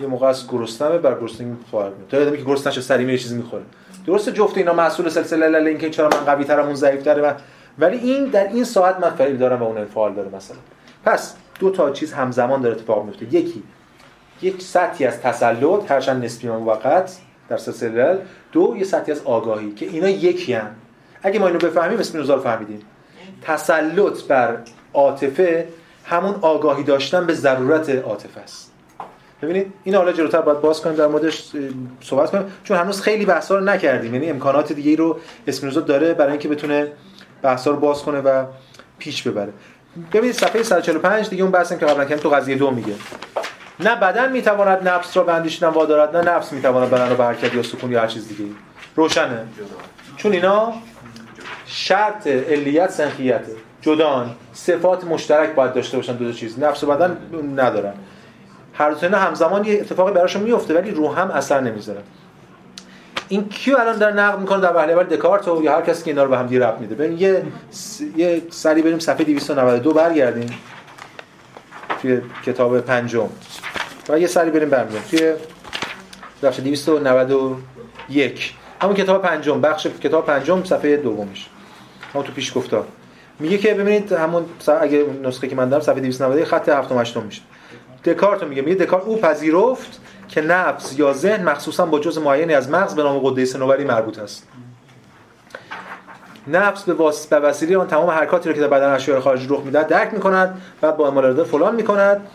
A: یه موقع از گرسنمه بر گرسنگی می‌کنم تا آدمی که گرسنه‌ش سری میره چیزی می‌خوره. درسته جفت اینا مسئول سلسله علل اینکه چرا من قوی ترم اون ضعیف تره ولی این در این ساعت من فعل دارم و اون انفعال داره مثلا. پس دو تا چیز همزمان داره اتفاق میفته یکی یک سطحی از تسلط هرچند نسبی موقت در سلسله دو یه سطحی از آگاهی که اینا یکی هم. اگه ما اینو بفهمیم اسپینوزا رو فهمیدیم تسلط بر عاطفه همون آگاهی داشتن به ضرورت عاطفه است. ببینید این حالا جلوتر باید باز کنیم در موردش صحبت کنیم. چون هنوز خیلی بحثا رو نکردیم. یعنی امکانات دیگه رو اسپینوزا داره برای اینکه بتونه بحثا رو باز کنه و پیش ببره. ببینید صفحه 145 دیگه اون بحثی که قبلا کردیم تو قضیه دو میگه. نه بدن می‌تواند نفس را به اندیشیدن وادارد نه نفس می‌تواند بدن را به حرکت یا سکون یا هر چیز دیگه روشنه. چون اینا شرط علیت سنخیته. جدان صفات مشترک باید داشته باشن دو, دو چیز. نفس و بدن ندارن. هر دو اینا همزمان یه اتفاقی براشون میفته ولی رو هم اثر نمی‌ذاره. این کیو الان در نقد می‌کنه در وهله اول دکارت و یا هر کسی که اینا رو به هم دی ربط میده. ببین یه س... یه سری بریم صفحه 292 برگردیم. توی کتاب پنجم. و یه سری بریم برمیگردیم توی بخش 291 همون کتاب پنجم بخش کتاب پنجم صفحه دومش. همون تو پیش گفتار میگه که ببینید همون اگه نسخه که من دارم صفحه 290 خط 7 و 8 میشه. دکارت میگه. میگه دکارت او پذیرفت که نفس یا ذهن مخصوصا با جزء معینی از مغز به نام قده صنوبری مربوط است. نفس به واسطه به وسیله آن تمام حرکاتی رو که در بدن اشیاء خارجی رخ می‌دهد درک می‌کند بعد با اعمال فلان می‌کند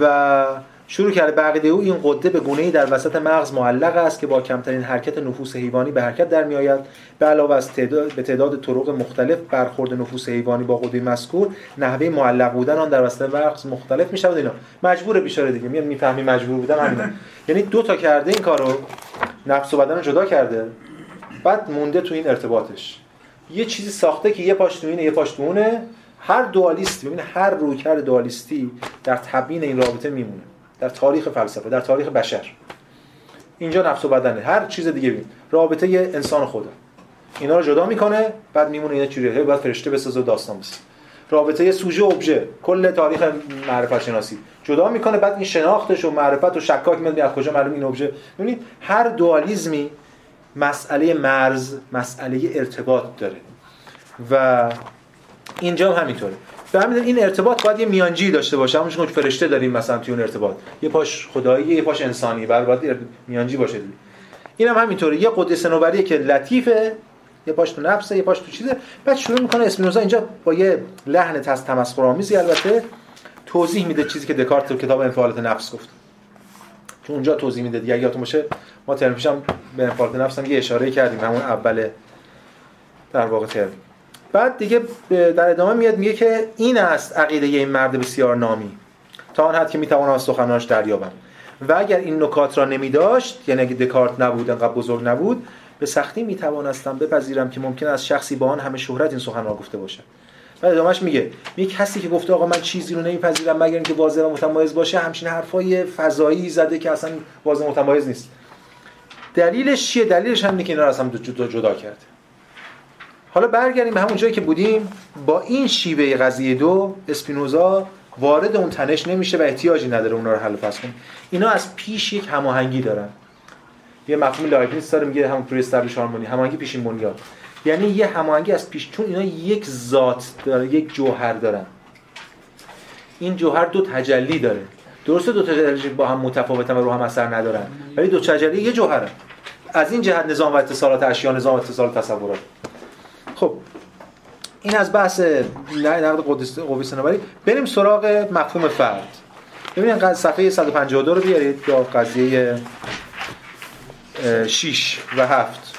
A: و شروع کرده بقیده او این قده به گونه‌ای در وسط مغز معلق است که با کمترین حرکت نفوس حیوانی به حرکت در میآید. به علاوه از تعداد به تعداد طرق مختلف برخورد نفوس حیوانی با قده مذکور نحوه معلق بودن آن در وسط مغز مختلف می‌شود. اینا مجبور بیچاره دیگه. میاد می‌فهمی مجبور بودن همین یعنی دو تا کرده این کارو نفس و بدن رو جدا کرده بعد مونده تو این ارتباطش. یه چیزی ساخته که یه پاش تو اینه یه پاش تو اونه. هر دوالیستی ببین هر رویکرد دوالیستی در تبیین این رابطه میمونه. در تاریخ فلسفه در تاریخ بشر. اینجا نفس و بدنه. هر چیز دیگه ببین رابطه انسان خدا. اینا رو جدا می‌کنه بعد میمونه اینا چجوریه بعد فرشته بسازه داستان بسازه. رابطه سوژه ابژه. کل تاریخ معرفت شناسی. جدا می‌کنه بعد این شناختش و معرفت و شکاک میاد از کجا معلوم این ابژه؟ ببینید هر دوالیزمی مسئله مرز مسئله ارتباط داره. و اینجا هم همینطوره. به همین این ارتباط باید یه میانجی داشته باشه. همونش که فرشته داریم مثلا توی اون ارتباط. یه پاش خدایی یه پاش انسانی. بر باید میانجی باشه. دیگه این هم همینطوره. یه قدس صنوبری که لطیفه یه پاش تو نفسه یه پاش تو چیزه. بعد شروع می‌کنه اسپینوزا اینجا با یه لحن تمسخرآمیزی البته توضیح میده چیزی که دکارت تو کتاب انفعالات نفس گفت چون اونجا توضیح میده دیگه. یادتون باشه ما ترم به انفعالات نفس هم یه اشاره کردیم. همون اول در واقع ترم بعد دیگه در ادامه میاد میگه که این است عقیده این مرد بسیار نامی. تا آن حد که می‌توانم از سخنانش دریابم. و اگر این نکات را نمی داشت یعنی اگه دکارت نبود انقدر بزرگ نبود به سختی می‌توانستم بپذیرم که ممکن است شخصی با آن همه شهرت این سخن را گفته باشد. بعد ادامهش میگه میگه کسی که گفته آقا من چیزی رو نمیپذیرم مگر اینکه واضح و متمایز باشه همچین حرفای فضایی زده که اصلا واضح متمایز نیست. دلیلش چیه؟ دلیلش هم که اینا رو اصلا جدا کرده حالا برگردیم به همون جایی که بودیم. با این شیوه قضیه دو اسپینوزا وارد اون تنش نمیشه و احتیاجی نداره اونا رو حل پس کنه. اینا از پیش یک هماهنگی دارن. یه مفهوم لایبنیتس داره میگه همون پری استابلیش هارمونی. هماهنگی پیشین بنیاد. یعنی یه هماهنگی از پیش چون اینا یک ذات داره یک جوهر دارن. این جوهر دو تجلی داره. درسته دو تجلی با هم متفاوتن و رو هم اثر ندارن ولی دو تجلی یه جوهره از این جهت نظام و اتصالات اشیا نظام و اتصالات تصورات. خب این از بحث نقد قوی صنوبری بریم سراغ مفهوم فرد. ببینید صفحه 152 رو بیارید یا قضیه 6 و 7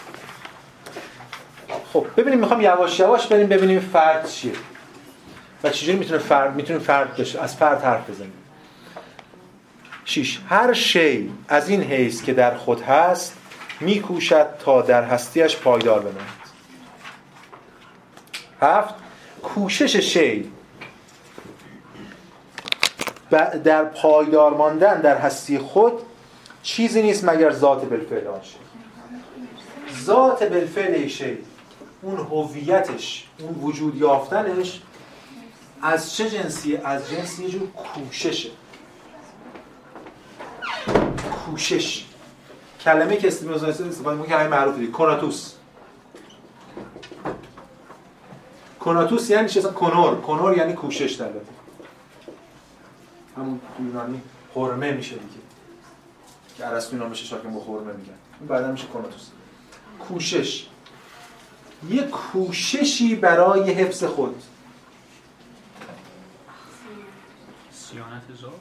A: خب ببینیم می‌خوام یواش یواش بریم ببینیم فرد چیه. و چجوری می‌تونه فرد می‌تونیم فرد بشه از فرد حرف بزنیم. 6 هر شی از این حیث که در خود هست میکوشد تا در هستیش پایدار بماند. هفت کوشش شی در پایدار ماندن در هستی خود چیزی نیست مگر ذات بالفعل آن شی ذات بالفعل شی اون هویتش اون وجود یافتنش از چه جنسی؟ از جنس یه جور کوششه. کوشش. کلمه که استفاده می‌کنه کلمه معروفی دیگه کناتوس کناتوس یعنی چی؟ اصلا کنور کنور یعنی کوشش در واقع. همون تو یونانی حرمه میشه دیگه. که ارسطو اینا میشه شاکم با حرمه میگن. اون بعدا میشه کناتوس. کوشش. یه کوششی برای حفظ خود.
G: سیانت ذات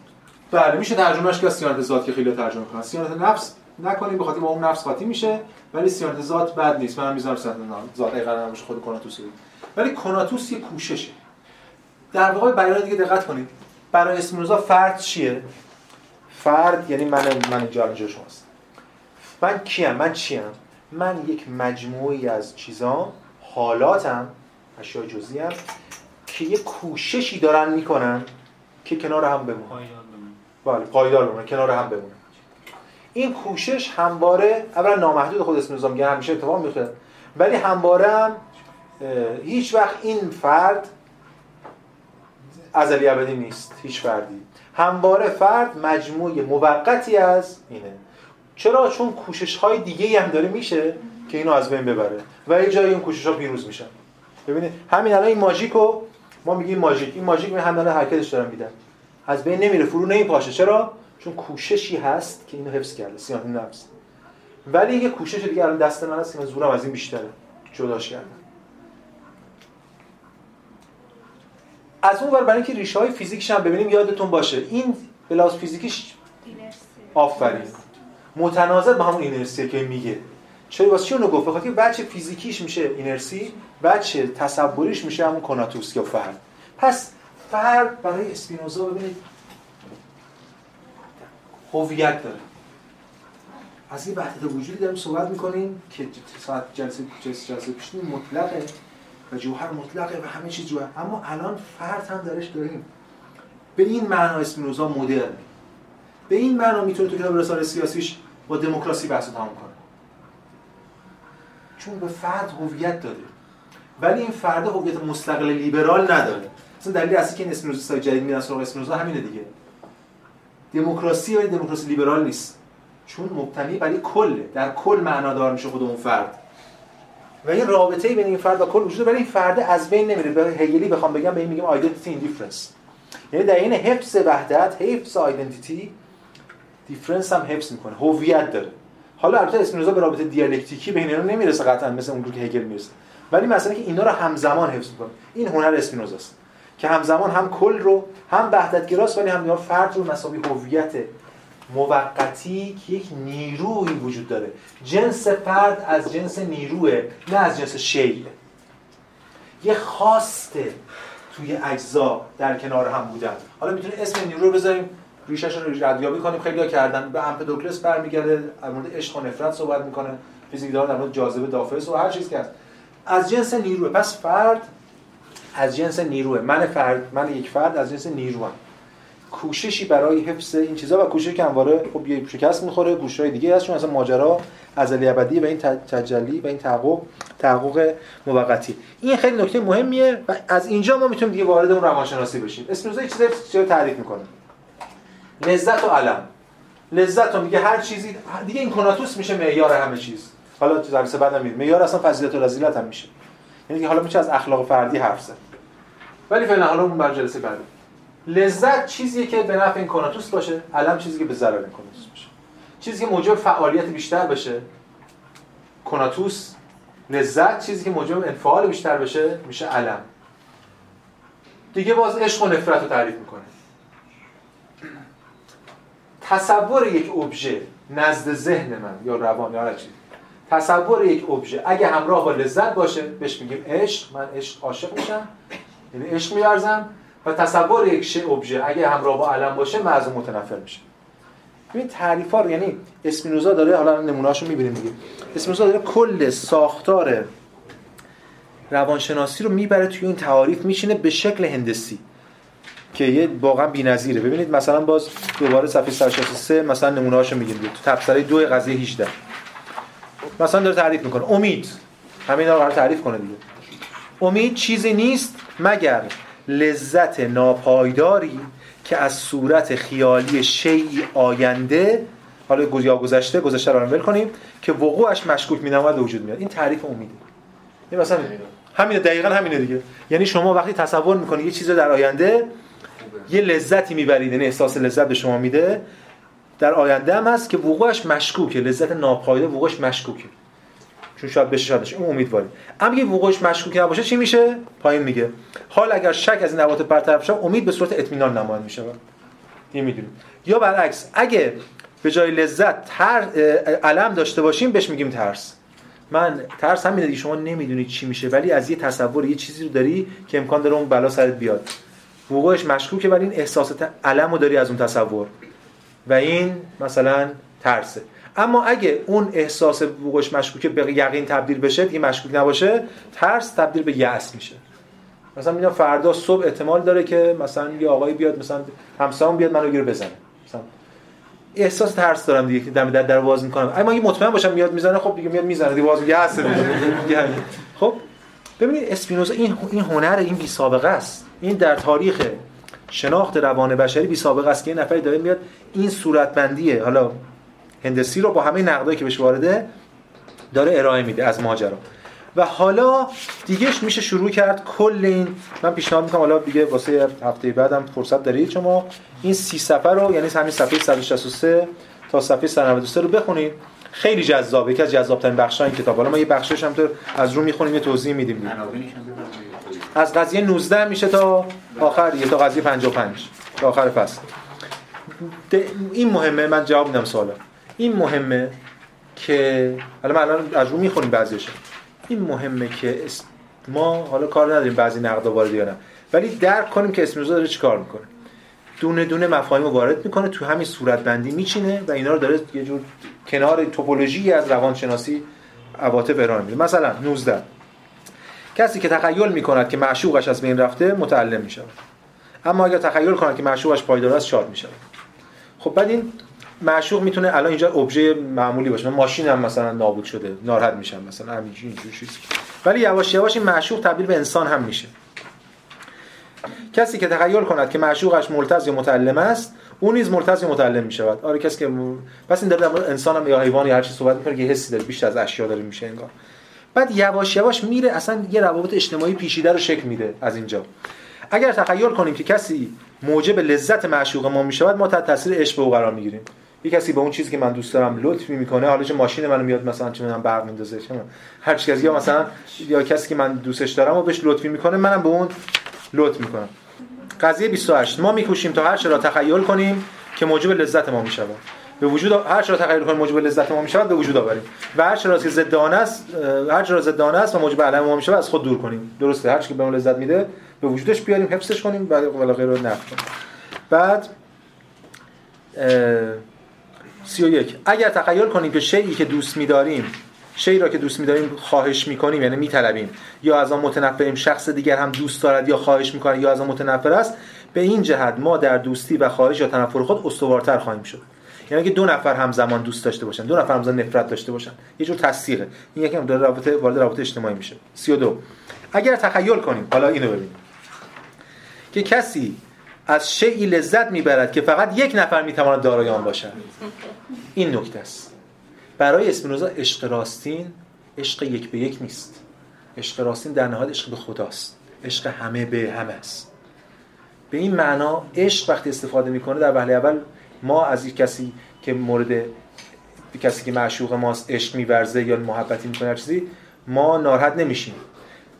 A: بله میشه ترجمهش که سیانت ذات که خیلی ترجمه کنن سیانت نفس نکنیم بخاطر با اون نفس قاطی میشه ولی سیانت ذات بد نیست. منم می‌ذارم سیانت ذات ای قرار نباشه خود کناتوس بود ولی کناتوس یه کوششه. در واقع بیان دیگه دقت کنید. برای اسپینوزا فرد چیه؟ فرد یعنی من من جا اینجا شماست. من کیم؟ من چیم؟ من یک مجموعی از چیزا حالاتم اشیاء جزئی که یه کوششی دارن می‌کنن که کنار هم بمونن. بله پایدار بمونن کنار هم بمونن. این کوشش همواره اولا نامحدود خود اسم میگن همیشه اتفاق میفته ولی همواره هم هیچ وقت این فرد ازلی ابدی نیست هیچ فردی. همواره فرد مجموعه موقتی از اینه. چرا؟ چون کوشش های دیگه هم داره میشه که اینو از بین ببره. و یه جایی این کوشش ها پیروز میشن. ببینید همین الان این ماژیکو ما میگیم ماژیک. این ماژیک می همین الان حرکتش دارم میدن از بین نمیره فرو نمیپاشه. چرا؟ چون کوششی هست که اینو حفظ کرده سیاه نفس. ولی یه کوشش دیگه الان دست من هست که من زورم از این بیشتره. جداش کردم. از اون ور برای اینکه ریشه های فیزیکش هم ببینیم یادتون باشه. این بلاس فیزیکیش آفرین. متناظر با همون اینرسی که میگه. چرا؟ واسه چی اونو گفت؟ بخاطر بچه فیزیکیش میشه اینرسی بچه تصوریش میشه همون کناتوس یا فرد. پس فرد برای اسپینوزا ببینید هویت داره. از یه وحدت وجودی داریم صحبت می‌کنیم که ساعت جلسه جلسه جلسه پیشین مطلقه و جوهر مطلقه و همه چیز جوهر. اما الان فرد هم درش داریم. به این معنا اسپینوزا مدرن. به این معنا می‌تونه تو کتاب رساله سیاسیش با دموکراسی بحث تمام کنه. چون به فرد هویت داده. ولی این فرد هویت مستقل لیبرال نداره. مثلا دلیل اصلی که این اسپینوزا جدید میرن سراغ اسپینوزا همینه دیگه. دموکراسی ولی دموکراسی لیبرال نیست. چون مبتنی بر یک کله. در کل معنادار میشه خود اون فرد. و این رابطه بین این فرد و کل وجود ولی این فرد از بین نمیره. به هگلی بخوام بگم به این میگیم identity in difference یعنی در این حفظ وحدت حفظ آیدنتیتی دیفرنس هم حفظ می‌کنه. هویت داره. حالا البته اسپینوزا به رابطه دیالکتیکی بین اینا نمی‌رسه قطعا مثل اونجور که هگل می‌رسه. ولی مثلا که اینا رو همزمان حفظ می‌کنه. این هنر اسپینوزاست. که همزمان هم کل رو هم وحدتگراست ولی هم فرد رو مساوی هویت موقتی که یک نیروی وجود داره. جنس فرد از جنس نیروه نه از جنس شیء یه خواسته توی اجزا در کنار هم بودن. حالا می‌تونیم اسم نیرو رو بذاریم ریشش رو ردیابی کنیم. خیلی‌ها کردن. به امپدوکلس برمیگرده در مورد عشق و نفرت صحبت می‌کنه. فیزیکدان در مورد جاذبه دافعه و هر چیز که هست. از جنس نیروه. پس فرد از جنس نیروه. من فرد من یک فرد از جنس نیروام کوششی برای حفظ این چیزا و کوششی که همواره خب یه شکست می‌خوره گوشهای دیگه هست چون اصلا ماجرا ازلی ابدی و این تجلی و این تحقق تحقق موقتی. این خیلی نکته مهمیه و از اینجا ما می‌تونیم دیگه وارد اون روانشناسی بشیم. اسپینوزا یه چیزی رو تعریف می‌کنه. لذت و علم. لذت رو میگه هر چیزی دیگه این کناتوس میشه معیار همه چیز. حالا تو درس بعدم میاد معیار اصلا فضیلت و رذیلت هم میشه. یعنی حالا میشه از اخلاق فردی حرف زد. ولی فعلا حالا اون بر جلسه بعد لذت چیزیه که به نفع این کناتوس باشه علم چیزی که به ضرر این کناتوس باشه. چیزی که موجب فعالیت بیشتر بشه کناتوس لذت چیزی که موجب انفعال بیشتر بشه میشه علم. دیگه باز عشق و نفرت رو تعریف می‌کنه. تصور یک ابژه نزد ذهن من یا روان یا چیز تصور یک ابژه اگه همراه با لذت باشه بهش میگیم عشق. من عشق عاشق میشم. یعنی عشق میورزم و تصور یک شی ابژه اگه همراه با علم باشه معزوم متنفر میشه. ببین تعریفا رو یعنی اسپینوزا داره حالا نمونه‌اشو می‌بینیم دیگه. اسپینوزا داره کل ساختار روانشناسی رو می‌بره توی این تعاریف میشینه به شکل هندسی که یه واقعا بی‌نظیره. ببینید مثلا باز دوباره صفحه 163 مثلا نمونه‌اشو میگیم تو تبصره 2 قضیه 18 مثلا داره تعریف می‌کنه. امید. همین رو تعریف کنه دیگه. امید چیزی نیست مگر لذت ناپایداری که از صورت خیالی شیعی آینده حالا یا گذشته گذشته رو ول کنیم که وقوعش مشکوک می‌نماید به وجود میاد این تعریف امیده. این مثلا همین. دقیقا همینه دیگه. یعنی شما وقتی تصور می‌کنید یه چیز در آینده یه لذتی می‌برید یعنی احساس لذت به شما میده در آینده هم هست که وقوعش مشکوکه لذت ناپایده وقوعش مشکوکه. چون شاید بشه شاید نشه. اون امیدواریم. اما اگه وقوعش مشکوک نباشه چی میشه؟ پایین میگه. حال اگر شک از این نبات برطرف شه امید به صورت اطمینان نمایان میشه. این می‌دونیم. یا برعکس اگه به جای لذت تر علم داشته باشیم بهش میگیم ترس. من ترس همینه دیگه شما نمی‌دونید چی میشه ولی از یه تصور یه چیزی رو داری که امکان داره اون بلا سرت بیاد. وقوعش مشکوکه ولی این احساس علم داری از اون تصور. و این مثلا ترسه. اما اگه اون احساس وقوعش مشکوکه به یقین تبدیل بشه دیگه مشکوک نباشه ترس تبدیل به یأس میشه. مثلا میگم فردا صبح احتمال داره که مثلا یه آقایی بیاد مثلا همسایه‌ام بیاد منو گیر بزنه. مثلا احساس ترس دارم دیگه که دم در در باز می‌کنم. اما اگه مطمئن باشم میاد می‌زنه خب دیگه میاد می‌زنه دیگه باز میگه هست دیگه خب ببینید اسپینوزا این این هنر این بی سابقه است. این در تاریخ شناخت روان بشری بی سابقه است که این نفری داره میاد این صورتبندیه. حالا هندسی رو با همه نقدایی که بهش وارده داره ارائه میده از ماجرا. و حالا دیگهش میشه شروع کرد کل این من پیشنهاد می‌کنم حالا دیگه واسه هفته بعدم فرصت دارید شما این سی صفحه رو یعنی همین صفحه 163 تا صفحه 193 رو بخونید. خیلی جذابه یکی از جذاب ترین بخش‌ها این کتاب. حالا ما یه بخشش هم تو از رو می‌خونیم یه توضیح میدیم. از قضیه 19 میشه تا آخر یه تا قضیه 55 تا آخر فصل. این مهمه من جواب میدم سوالا این مهمه که حالا من الان از رو می‌خونیم بعضیش این مهمه که ما حالا کار نداریم بعضی نقدا وارد یا ولی درک کنیم که اسپینوزا داره چیکار می‌کنه. دونه دونه مفاهیم رو وارد می‌کنه تو همین صورت بندی میچینه و اینا رو داره یه جور کنار توپولوژی از روانشناسی عواطف ارائه میده. مثلا 19 کسی که تخیل می‌کند که معشوقش از بین رفته متعلم می‌شود. اما اگر تخیل کند که معشوقش پایدار است شاد می‌شود. خب بعد این معشوق می‌تونه الان اینجا ابژه معمولی باشه. ماشین هم مثلا نابود شده ناراحت میشم مثلا همینجوری اینجوری چیزی ولی یواش یواش این معشوق تبدیل به انسان هم میشه. کسی که تخیل کند که معشوقش ملتز یا متعلم است اون نیز ملتز یا متعلم می‌شود. آره کسی که. پس این در انسان هم یا حیوان یا هر چی صحبت می‌کنه که حسی داره بیشتر از اشیا داره میشه انگار. بعد یواش یواش میره اصلا یه روابط اجتماعی پیچیده رو شکل میده از اینجا. اگر تخیل کنیم که کسی موجب لذت معشوق ما می‌شود ما تحت تاثیر عشق او قرار می‌گیریم. یه کسی به اون چیزی که من دوست دارم لطف می‌کنه حالا چه ماشین منو میاد مثلا چه من برق میندازه چه هر کسی یا مثلا یا کسی که من دوستش دارم و بهش لطفی می‌کنه منم به اون لطف می‌کنم. قضیه 28 ما میکوشیم تا هر چه را تخیل کنیم که موجب لذت ما می‌شود. به وجود هر چه را تخیل کنیم موجب لذت ما می‌شود به وجود آوریم. و هر چه را که ضد است هر چه را ضد است و موجب علم ما می‌شود از خود دور کنیم. درسته هر چی که به اون لذت میده به وجودش بیاریم حفظش کنیم ولا غیر رو کنیم بعد 31 اگر تخیل کنیم که شیئی که دوست می‌داریم شیئی را که دوست می‌داریم خواهش می‌کنیم یعنی می‌طلبیم. یا از آن متنفریم شخص دیگر هم دوست دارد یا خواهش می‌کند یا از آن متنفر است به این جهت ما در دوستی و خواهش یا تنفر خود استوارتر خواهیم شد. یعنی اگه دو نفر همزمان دوست داشته باشن دو نفر همزمان نفرت داشته باشن. یه جور تصدیقه. این یکی هم داره رابطه وارد رابطه اجتماعی میشه. 32 اگر تخیل کنیم حالا اینو ببینیم. که کسی از شیئی لذت می‌برد که فقط یک نفر می‌تواند دارای آن باشد. این نکته است. برای اسپینوزا عشق راستین عشق یک به یک نیست. عشق راستین در نهایت عشق به خداست عشق همه به همه است. به این معنا عشق وقتی استفاده می‌کنه در وهله اول ما از یک کسی که مورد کسی که معشوق ماست عشق میورزه یا محبتی می‌کنه چیزی ما ناراحت نمیشیم.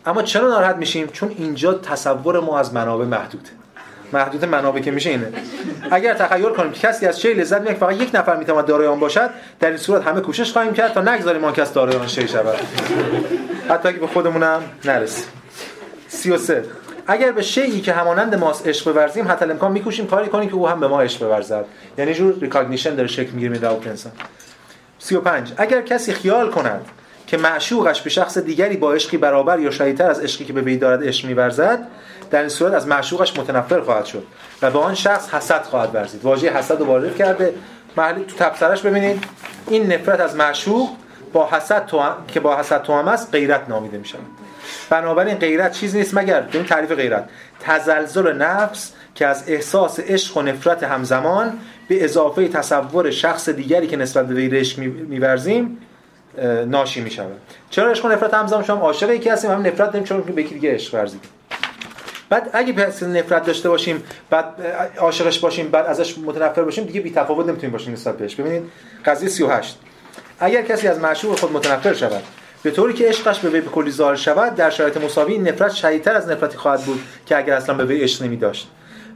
A: اما چرا ناراحت میشیم؟ چون اینجا تصور ما از منابع محدوده. محدود منابع که میشه اینه. اگر تخیل کنیم که کسی از شی لذت می‌بره فقط یک نفر می‌تواند دارای آن باشد در این صورت همه کوشش خواهیم کرد تا نگذاریم آن کس دارای آن شی شود. حتی اگه به خودمونم نرسیم. 33 اگر به شیئی که همانند ماست عشق بورزیم حتی‌الامکان میکوشیم کاری کنیم که او هم به ما عشق بورزد. یعنی جور recognition داره شکل می‌گیره روابط انسان 35 اگر کسی خیال کند که معشوقش به شخص دیگری با عشقی برابر یا شدیدتر از عشقی که به وی دارد عشق می‌ورزد در این صورت از معشوقش متنفر خواهد شد و به آن شخص حسد خواهد ورزید. واژه حسد رو وارد کرده. محلی تو تفسیرش ببینید. این نفرت از معشوق با حسد تو که با حسد توام است غیرت نامیده میشه بنابراین غیرت چیزی نیست مگر؟ این تعریف غیرت. تزلزل نفس که از احساس عشق و نفرت همزمان به اضافه تصور شخص دیگری که نسبت به وی می‌ورزیم ناشی می شود چرا عشق و نفرت همزمان؟ شما عاشق یکی هستیم هم نفرت داریم چون به یکی دیگه عشق ورزیدیم. بعد اگه پس نفرت داشته باشیم بعد عاشقش باشیم بعد ازش متنفر باشیم دیگه بی تفاوت نمی‌تونیم باشیم نسبت بهش. ببینید قضیه 38 اگر کسی از معشوق خود متنفر شود به طوری که عشقش به وی به کلی ظاهر شود در شرایط مساوی نفرت شدیدتر از نفرتی خواهد بود که اگر اصلا به وی عشق نمی داشت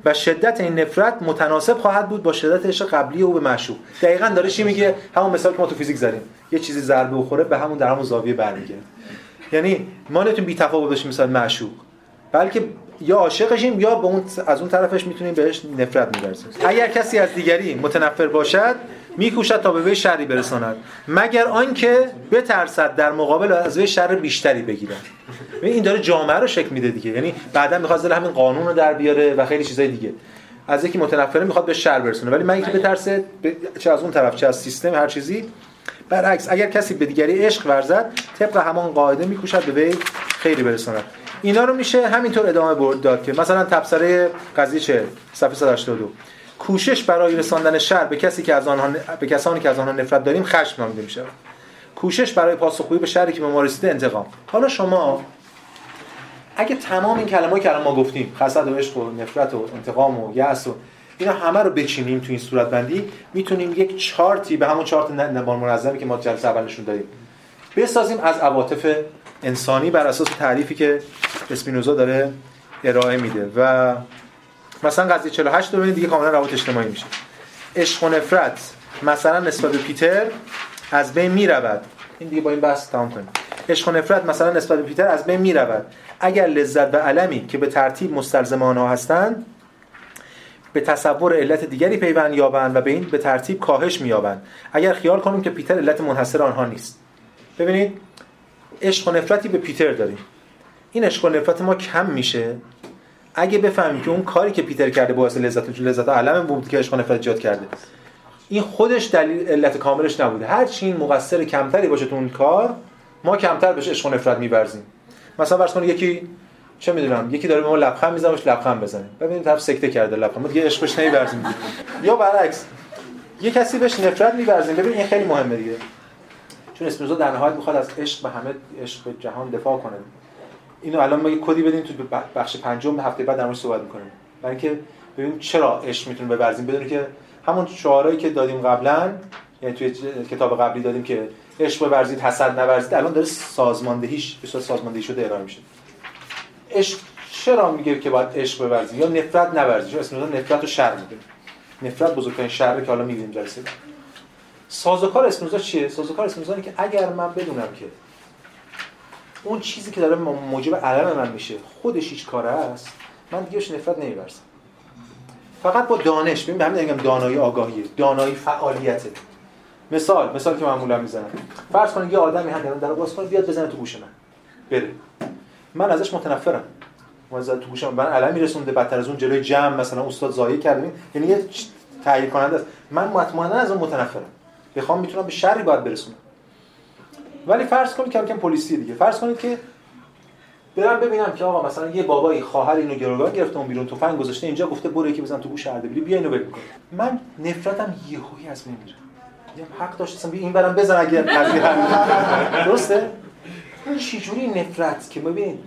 A: و شدت این نفرت متناسب خواهد بود با شدت عشق قبلی او به معشوق. دقیقاً داره چی میگه؟ همون مثال که ما تو فیزیک زدیم. یه چیزی ضربه بخوره به همون در همون زاویه برمیگرده. یعنی ما نتونیم بی تفاوت باشیم مثال معشوق. بلکه یا عاشقشیم یا به اون از اون طرفش می‌تونیم بهش نفرت می‌ورزیم اگر کسی از دیگری متنفر باشد میکوشد تا به وی شری برساند. مگر آنکه بترسد در مقابل از وی شر بیشتری بگیرد. این داره جامعه رو شکل میده دیگه. یعنی بعدا می‌خواد همین قانون رو در بیاره و خیلی چیزای دیگه. از یکی متنفره می‌خواد به شر برسونه. ولی من که بترسه چه از اون طرف چه از سیستم هر چیزی. برعکس اگر کسی به دیگری عشق ورزد طبق همان قاعده میکوشد به وی خیری برساند. اینا رو میشه همینطور ادامه برد داد که مثلا تبصره قضیه چه؟ صفحه 182 کوشش برای رساندن شر به کسی که از آنها به کسانی که از آنها نفرت داریم خشم نامیده میشه کوشش برای پاسخگویی به شری که به ما رسیده انتقام. حالا شما اگه تمام این کلمه‌ای که الان ما گفتیم حسد و عشق و نفرت و انتقام و یأس و اینا همه رو بچینیم تو این صورت بندی می‌تونیم یک چارتی به همون چارت نبال منظمی که ما جلسه اول نشون دادیم بسازیم از عواطف انسانی بر اساس تعریفی که اسپینوزا داره ارائه میده. و مثلا قضیه 48 رو ببینید دیگه کاملا روابط اجتماعی میشه. عشق و نفرت مثلا نسبت به پیتر از بین می‌رود. این دیگه با این بحث تمام کنیم. عشق و نفرت مثلا نسبت به پیتر از بین می‌رود. اگر لذت و علمی که به ترتیب مستلزم آنها هستند به تصور علت دیگری پیوند یابند و به این به ترتیب کاهش مییابند. اگر خیال کنیم که پیتر علت منحصر آنها نیست. ببینید عشق و نفرتی به پیتر داریم. این عشق و نفرت ما کم میشه. اگه بفهمیم که اون کاری که پیتر کرده باعث لذت و لذت علم بود که عشق و نفرت ایجاد کرده. این خودش دلیل علت کاملش نبوده. هر چی این مقصر کمتری باشه تو اون کار ما کمتر بهش عشق و نفرت می‌ورزیم. مثلا فرض کنید یکی چه می‌دونم یکی داره به ما لبخند می‌زنه باش لبخند بزنه. ببینید طرف سکته کرده لبخند. ما دیگه عشقش نمی‌ورزیم. یا برعکس یه کسی بهش نفرت می‌ورزیم. ببین این خیلی مهمه دیگه. چون اسپینوزا در نهایت می‌خواد از عشق به همه عشق به جهان دفاع کنه. اینو الان ما یه کدی بدیم تو بخش پنجم هفته بعد در موردش صحبت می‌کنیم. برای اینکه ببینیم چرا عشق می‌تونه بورزیم بدون که همون شعارهایی که دادیم قبلا یعنی توی کتاب قبلی دادیم که عشق بورزید حسد نورزید الان داره سازماندهیش به صورت سازماندهی شده ارائه میشه. عشق چرا میگه که باید عشق بورزی یا نفرت نورزی چون اسم نفرت و شر میگه نفرت بزرگترین شر که حالا می‌بینیم جلسه سازوکار اسپینوزا چیه؟ سازوکار اسپینوزا که اگر من بدونم که اون چیزی که داره موجب علم من میشه خودش هیچ کاره است من دیگه نفرت نمیورزم فقط با دانش ببین همین میگم دانایی آگاهی دانایی فعالیته. مثال مثال که معمولا می‌زنم. فرض کنید یه آدمی هم در باز بیاد بزنه تو گوش من. بره. من ازش متنفرم. از تو گوشم من علم میرسونده بدتر از اون جلوی جمع مثلا استاد زایی کرده. یعنی یه تغییر کننده است. من مطمئنا از اون متنفرم. بخوام می‌تونم به شری باید برسونم. ولی فرض کنید که پلیسی دیگه. فرض کنید که برم ببینم که آقا مثلا یه بابایی خواهر اینو گروگان گرفته اون بیرون تفنگ گذاشته اینجا گفته برو یکی بزن تو گوش اردبیلی بیا اینو ول من نفرتم یهویی از بین میره. میگم حق داشتم بیا این برم بزن اگه قضیه درسته؟ چه جوری نفرت که ببین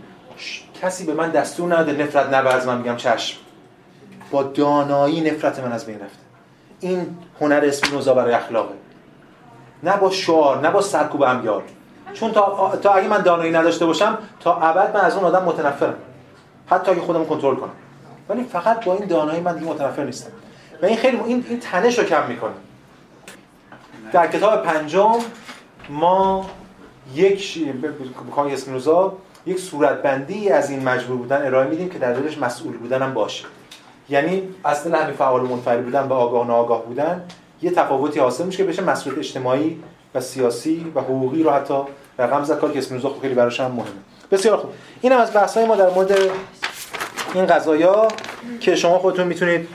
A: کسی به من دستور نده نفرت نورز من میگم چشم. با دانایی نفرت من از بین رفته. این هنر اسپینوزا برای اخلاقه. نه با شعار نه با سرکوب امیال. چون تا, تا اگه من دانایی نداشته باشم تا ابد من از اون آدم متنفرم. حتی اگه خودم کنترل کنم. ولی فقط با این دانایی من دیگه متنفر نیستم. و این خیلی این, این تنش رو کم می‌کنه. در کتاب پنجم ما یک بکان اسمینوزا یک صورتبندی از این مجبور بودن ارائه میدیم که در دلش مسئول بودن هم باشه. یعنی اصلا همین فعال و منفعل بودن و آگاه ناآگاه بودن یه تفاوتی حاصل میشه که بشه مسئولیت اجتماعی و سیاسی و حقوقی رو حتی رقم زد که اسپینوزا خب خیلی براش هم مهمه. بسیار خوب. اینم از بحث‌های ما در مورد این قضایا که شما خودتون می‌تونید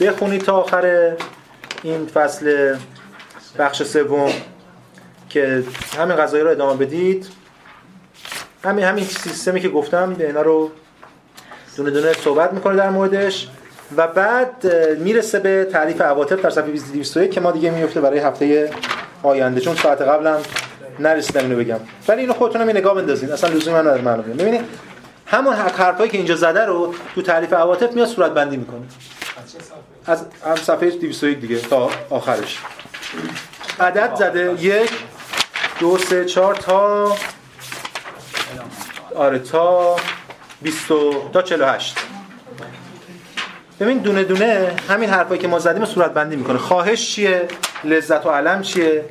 A: بخونید تا آخر این فصل بخش سوم که همین قضایا رو ادامه بدید. همین همین سیستمی که گفتم اینا رو دونه دونه صحبت می‌کنه در موردش. و بعد می‌رسه به تعریف عواطف در صفحه 221 که ما دیگه میفته برای هفته آینده چون ساعت قبلم نرسیدم اینو بگم. ولی اینو خودتونم یه نگاه بندازین اصلا لزومی من نداره معلومه ببینید همون حرف- حرفایی که اینجا زده رو تو تعریف عواطف میاد صورت بندی می‌کنه. از هم صفحه 201 دیگه تا آخرش. عدد زده. یک دو سه چهار تا آره تا 20 و- تا 48 ببین دونه دونه همین حرفایی که ما زدیم صورت بندی می‌کنه. خواهش چیه؟ لذت و علم چیه؟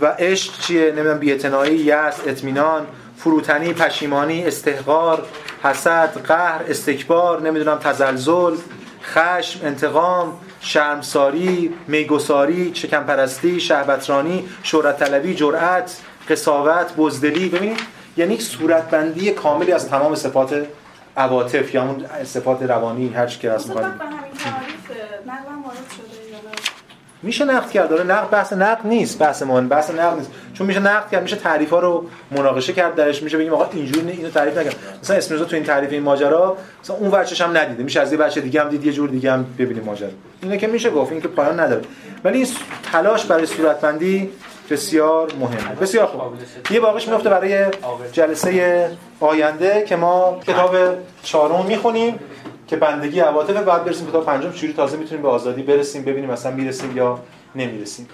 A: و عشق چیه؟ نمی‌دونم بی‌اعتنایی یأس اطمینان فروتنی پشیمانی استحقار حسد قهر استکبار نمی‌دونم تزلزل خشم انتقام شرمساری میگساری شکمپرستی شهوترانی شهرت طلبی جرأت قساوت بزدلی. ببینید یعنی یک صورتبندی کاملی از تمام صفات عواطف یا همون صفات روانی هر چی که هست
I: نه؟
A: میشه نقد کرد داره نقد بحث نقد نیست بحث ما بحث نقد نیست. چون میشه نقد کرد میشه تعریف ها رو مناقشه کرد درش میشه بگیم آقا اینجوری نه، اینو تعریف نکرد. مثلا اسپینوزا تو این تعریف این ماجرا مثلا اون ورچش هم ندیده. میشه از یه بچه دیگه هم دید یه جور دیگه هم ببینیم ماجرا. اینه که میشه گفت این که پایان نداره. ولی این تلاش برای صورتبندی بسیار مهمه. بسیار خوب. یه باقیش میفته برای جلسه آینده که ما کتاب چهارم می‌خونیم که بندگی عواطف بعد برسیم کتاب پنجم چجوری تازه می‌تونیم به آزادی برسیم ببینیم مثلا می‌رسیم یا نمی‌رسیم.